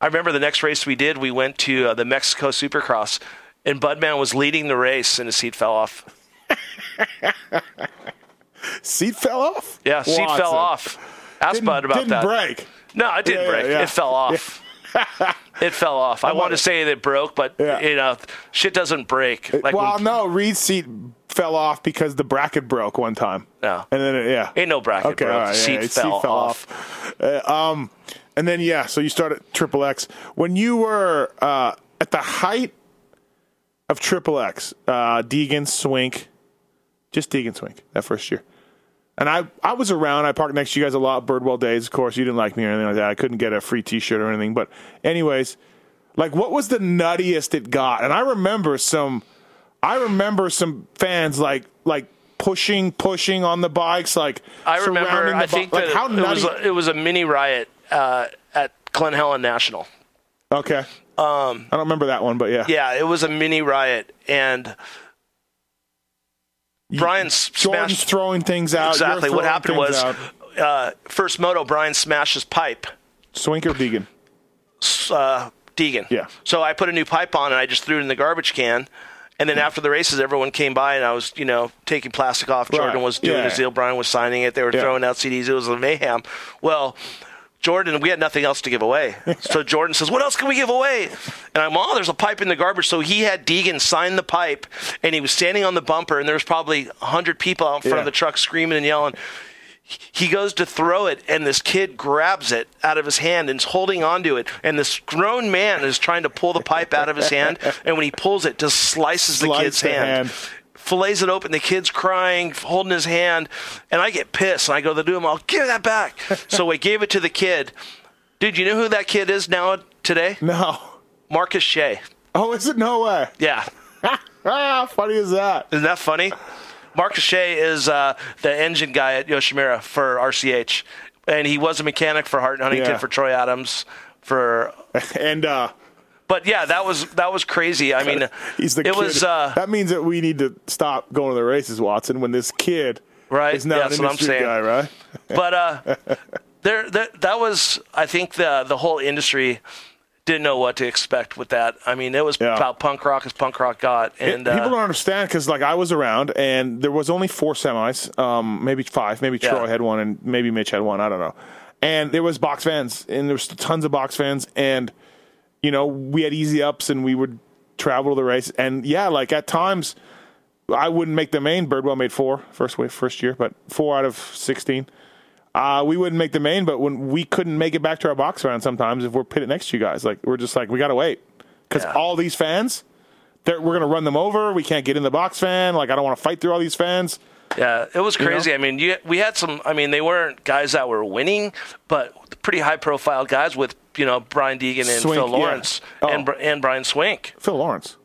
I remember the next race we did, we went to uh, the Mexico Supercross, and Budman was leading the race, and his seat fell off. [laughs] seat fell off. Yeah, seat Watson. fell off. Ask Didn't, Bud about didn't that. break. No, it didn't Yeah, break. yeah, yeah. It fell off. it fell off. [laughs] I want to say that it broke, but Yeah. you know, shit doesn't break. Like well, when- no, Reed's seat fell off because the bracket broke one time. Yeah. And then, it, yeah. Ain't no bracket, Okay, bro. all right, The seat yeah, fell off. Uh, um, and then, yeah, so you started Triple X. When you were uh, at the height of Triple X, uh, Deegan, Swink, just Deegan, Swink, that first year. And I, I was around. I parked next to you guys a lot. Birdwell days, of course. You didn't like me or anything like that. I couldn't get a free T-shirt or anything. But, anyways, like, what was the nuttiest it got? And I remember some, I remember some fans like, like pushing, pushing on the bikes, like I remember. I think like that how it was a, it was a mini riot uh, at Glen Helen National. okay. Um, I don't remember that one, but yeah. Yeah, it was a mini riot, and Brian's Jordan's smashed throwing things out. exactly what happened was uh, first moto. Brian smashed his pipe. Swink or Deegan. uh, Deegan. Yeah. So I put a new pipe on and I just threw it in the garbage can. And then after the races, everyone came by and I was, you know, taking plastic off. Right. Jordan was doing Yeah. his deal. Brian was signing it. They were Yeah. throwing out CDs. It was a mayhem. Well, Jordan, we had nothing else to give away. [laughs] so Jordan says, What else can we give away? And I'm, Oh, there's a pipe in the garbage. So he had Deegan sign the pipe and he was standing on the bumper and there was probably 100 people out in front Yeah. of the truck screaming and yelling he goes to throw it and this kid grabs it out of his hand and is holding onto it and this grown man is trying to pull the pipe out of his hand and when he pulls it just slices the kid's the hand, hand. fillets it open the kid's crying holding his hand and i get pissed and i go to him i'll give that back [laughs] so i gave it to the kid dude you know who that kid is now today No. marcus shea Oh, is it? No way. yeah [laughs] Ah, funny as that. Isn't that funny? Marcus Shea is uh, the engine guy at Yoshimura for RCH, and he was a mechanic for Hart and Huntington Yeah. for Troy Adams. For [laughs] And uh, but yeah, that was that was crazy. I mean, [laughs] he's the it kid. was uh, that means that we need to stop going to the races, Watson, when this kid Right, is now yeah, that's what I'm saying. guy, right? but uh, [laughs] there that that was I think the the whole industry didn't know what to expect with that. I mean, it was Yeah. about punk rock as punk rock got, It- and uh, people don't understand because like I was around and there was only four semis, um, maybe five, maybe Yeah. Troy had one and maybe Mitch had one. I don't know. And there was box fans and there was tons of box fans and you know we had easy ups and we would travel to the race and yeah, like at times I wouldn't make the main. Birdwell made four first way first year, but four out of sixteen. Uh, we wouldn't make the main, but when we couldn't make it back to our box round, sometimes if we're pitted next to you guys, like we're just like we got to wait because Yeah. all these fans, they're, we're gonna run them over. We can't get in the box fan. Like I don't want to fight through all these fans. Yeah, it was know? crazy. I mean, you, we had some. I mean, they weren't guys that were winning, but pretty high profile guys with you know Brian Deegan and Swink, Phil yeah. Lawrence Oh. and and Brian Swink. Phil Lawrence.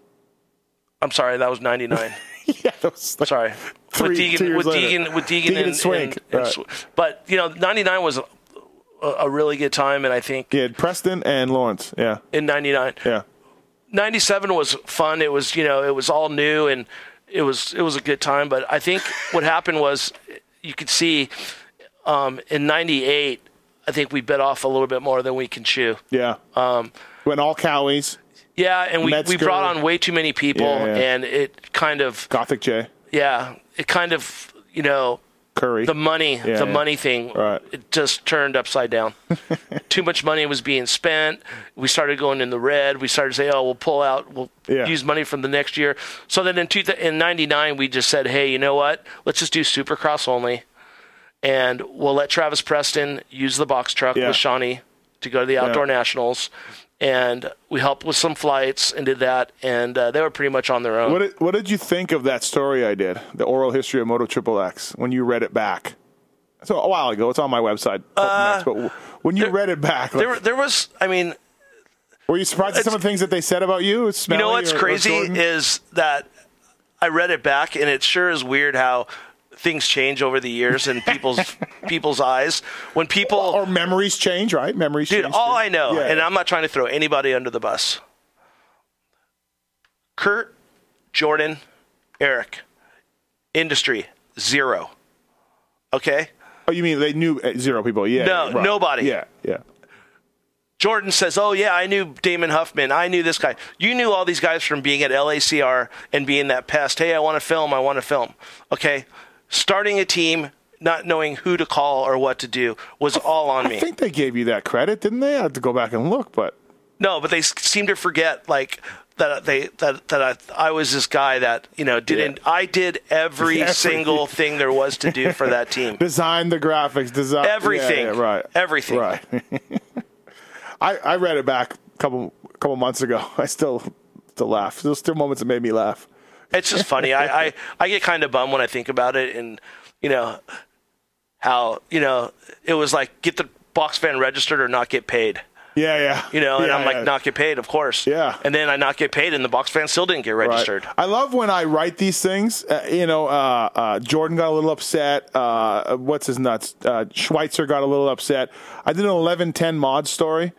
I'm sorry, that was '99. [laughs] yeah, that was like, sorry, Three- with Deegan, with later. Deegan, with Deegan, Deegan and, and Swink, and- and right. Sw- but you know, '99 was a, a really good time, and I think Yeah, Preston and Lawrence. Yeah, in '99. yeah. 97 was fun. It was, you know, it was all new and it was it was a good time. But I think [laughs] what happened was you could see um, in 98, I think we bit off a little bit more than we can chew. Yeah. Um, when all Kawis, Yeah, and we, we brought on way too many people, Yeah, yeah. and it kind of, Gothic J, yeah, it kind of, you know, Curry. the money, Yeah, the yeah. money thing, Right. it just turned upside down. [laughs] Too much money was being spent. We started going in the red. We started saying, "Oh, we'll pull out. We'll Yeah. use money from the next year." So then in two, in '99, we just said, "Hey, you know what? Let's just do Supercross only, and we'll let Travis Preston use the box truck with Shawnee to go to the outdoor nationals." And we helped with some flights and did that, and uh, they were pretty much on their own. What did, what did you think of that story I did, the oral history of Moto Triple X, when you read it back? So a while ago, it's on my website. Mix, but when you read it back, like, Uh, there, there was, I mean, were you surprised at some of the things that they said about you? You know what's or- or crazy Jordan? is that I read it back, and it sure is weird how things change over the years in people's [laughs] people's eyes. When people, or memories change, right? Memories dude, change. all too. I know, Yeah. and I'm not trying to throw anybody under the bus. Kurt, Jordan, Eric, industry zero. Okay. oh, you mean they knew uh, zero people? Yeah. No, right. nobody. Yeah, yeah. Jordan says, "Oh yeah, I knew Damon Huffman. I knew this guy. You knew all these guys from being at LACR and being that pest. Hey, I want to film. I want to film. Okay, starting a team, not knowing who to call or what to do was all on me. I think they gave you that credit, didn't they? I have to go back and look, but no, but they s- seem to forget like that they that that I, I was this guy that you know didn't. I did every [laughs] Everything. single thing there was to do for that team. [laughs] design the graphics, design Everything. Yeah, yeah, right, Everything. right. [laughs] I I read it back a couple couple months ago. I still still laugh. There's still moments that made me laugh. It's just funny. I, I, I get kind of bummed when I think about it, and you know how you know it was like get the box fan registered or not get paid. Yeah, yeah. You know, and Yeah, I'm like yeah. not get paid, of course. Yeah. And then I not get paid, and the box fan still didn't get Right. registered. I love when I write these things. Uh, you know, uh, uh, Jordan got a little upset. Uh, what's his nuts? Uh, Schweitzer got a little upset. I did an eleven ten mod story,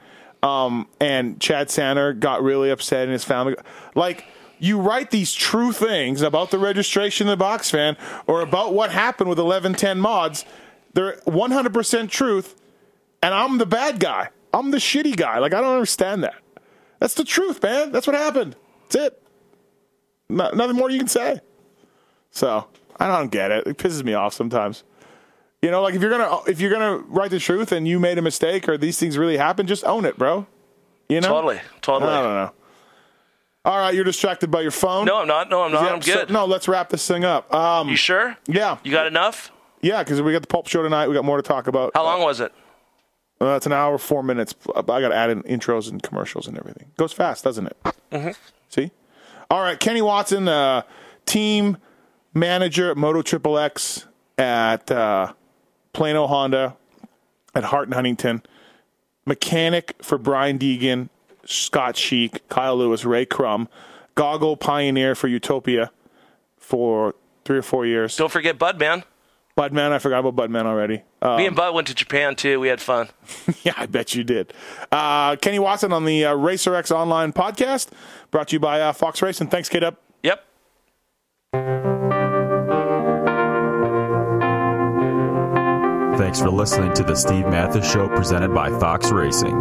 um, and Chad Sanner got really upset, and his family. Like you write these true things about the registration of the box fan, or about what happened with eleven ten mods. They're one hundred percent truth, and I'm the bad guy. I'm the shitty guy. Like I don't understand that. That's the truth, man. That's what happened. That's it. No, nothing more you can say. So I don't get it. It pisses me off sometimes. You know, like if you're gonna if you're gonna write the truth and you made a mistake or these things really happened, just own it, bro. You know, Totally, totally. I don't know. All right, you're distracted by your phone. No, I'm not. No, I'm not. I'm so- good. no, let's wrap this thing up. Um, You sure? yeah, You got enough? yeah, because we got the pulp show tonight. We got more to talk about. How long was it? Uh, it's an hour, four minutes. I got to add in intros and commercials and everything. Goes fast, doesn't it? Mm-hmm. See? All right, Kenny Watson, uh, team manager at Moto Triple X at uh, Plano Honda at Hart and Huntington, mechanic for Brian Deegan, Scott Sheik, Kyle Lewis, Ray Crum, goggle pioneer for Utopia for three or four years. Don't forget Bud, man. Budman, I forgot about Budman already. Uh, Me and Bud went to Japan too. We had fun. [laughs] Yeah, I bet you did. Uh, Kenny Watson on the uh, Racer X Online podcast, brought to you by uh, Fox Racing. Thanks, Kid Up. Yep. Thanks for listening to the Steve Matthes Show presented by Fox Racing.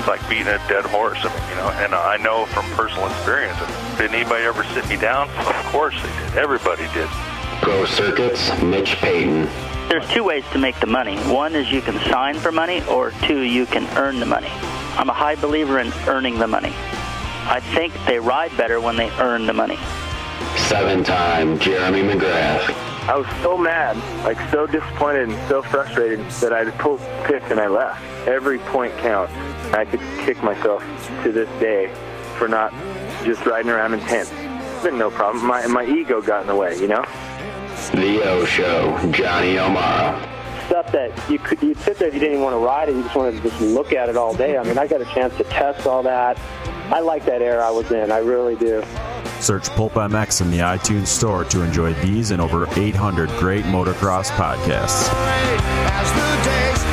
it's like beating a dead horse. I mean, you know, and I know from personal experience. Did anybody ever sit me down? Of course they did. Everybody did. Pro Circuits, Mitch Payton. There's two ways to make the money. One is you can sign for money, or two, you can earn the money. I'm a high believer in earning the money. I think they ride better when they earn the money. Seven-time Jeremy McGrath. I was so mad, like so disappointed and so frustrated that I pulled picked and I left. Every point counts. I could kick myself to this day for not just riding around in tents. It's Been no problem. My my ego got in the way, you know. The O Show, Johnny O'Mara. Stuff that you could you'd sit there, if you didn't even want to ride it, you just wanted to just look at it all day. I mean, I got a chance to test all that. I like that era I was in. I really do. Search Pulp MX in the iTunes Store to enjoy these and over 800 great motocross podcasts. As the days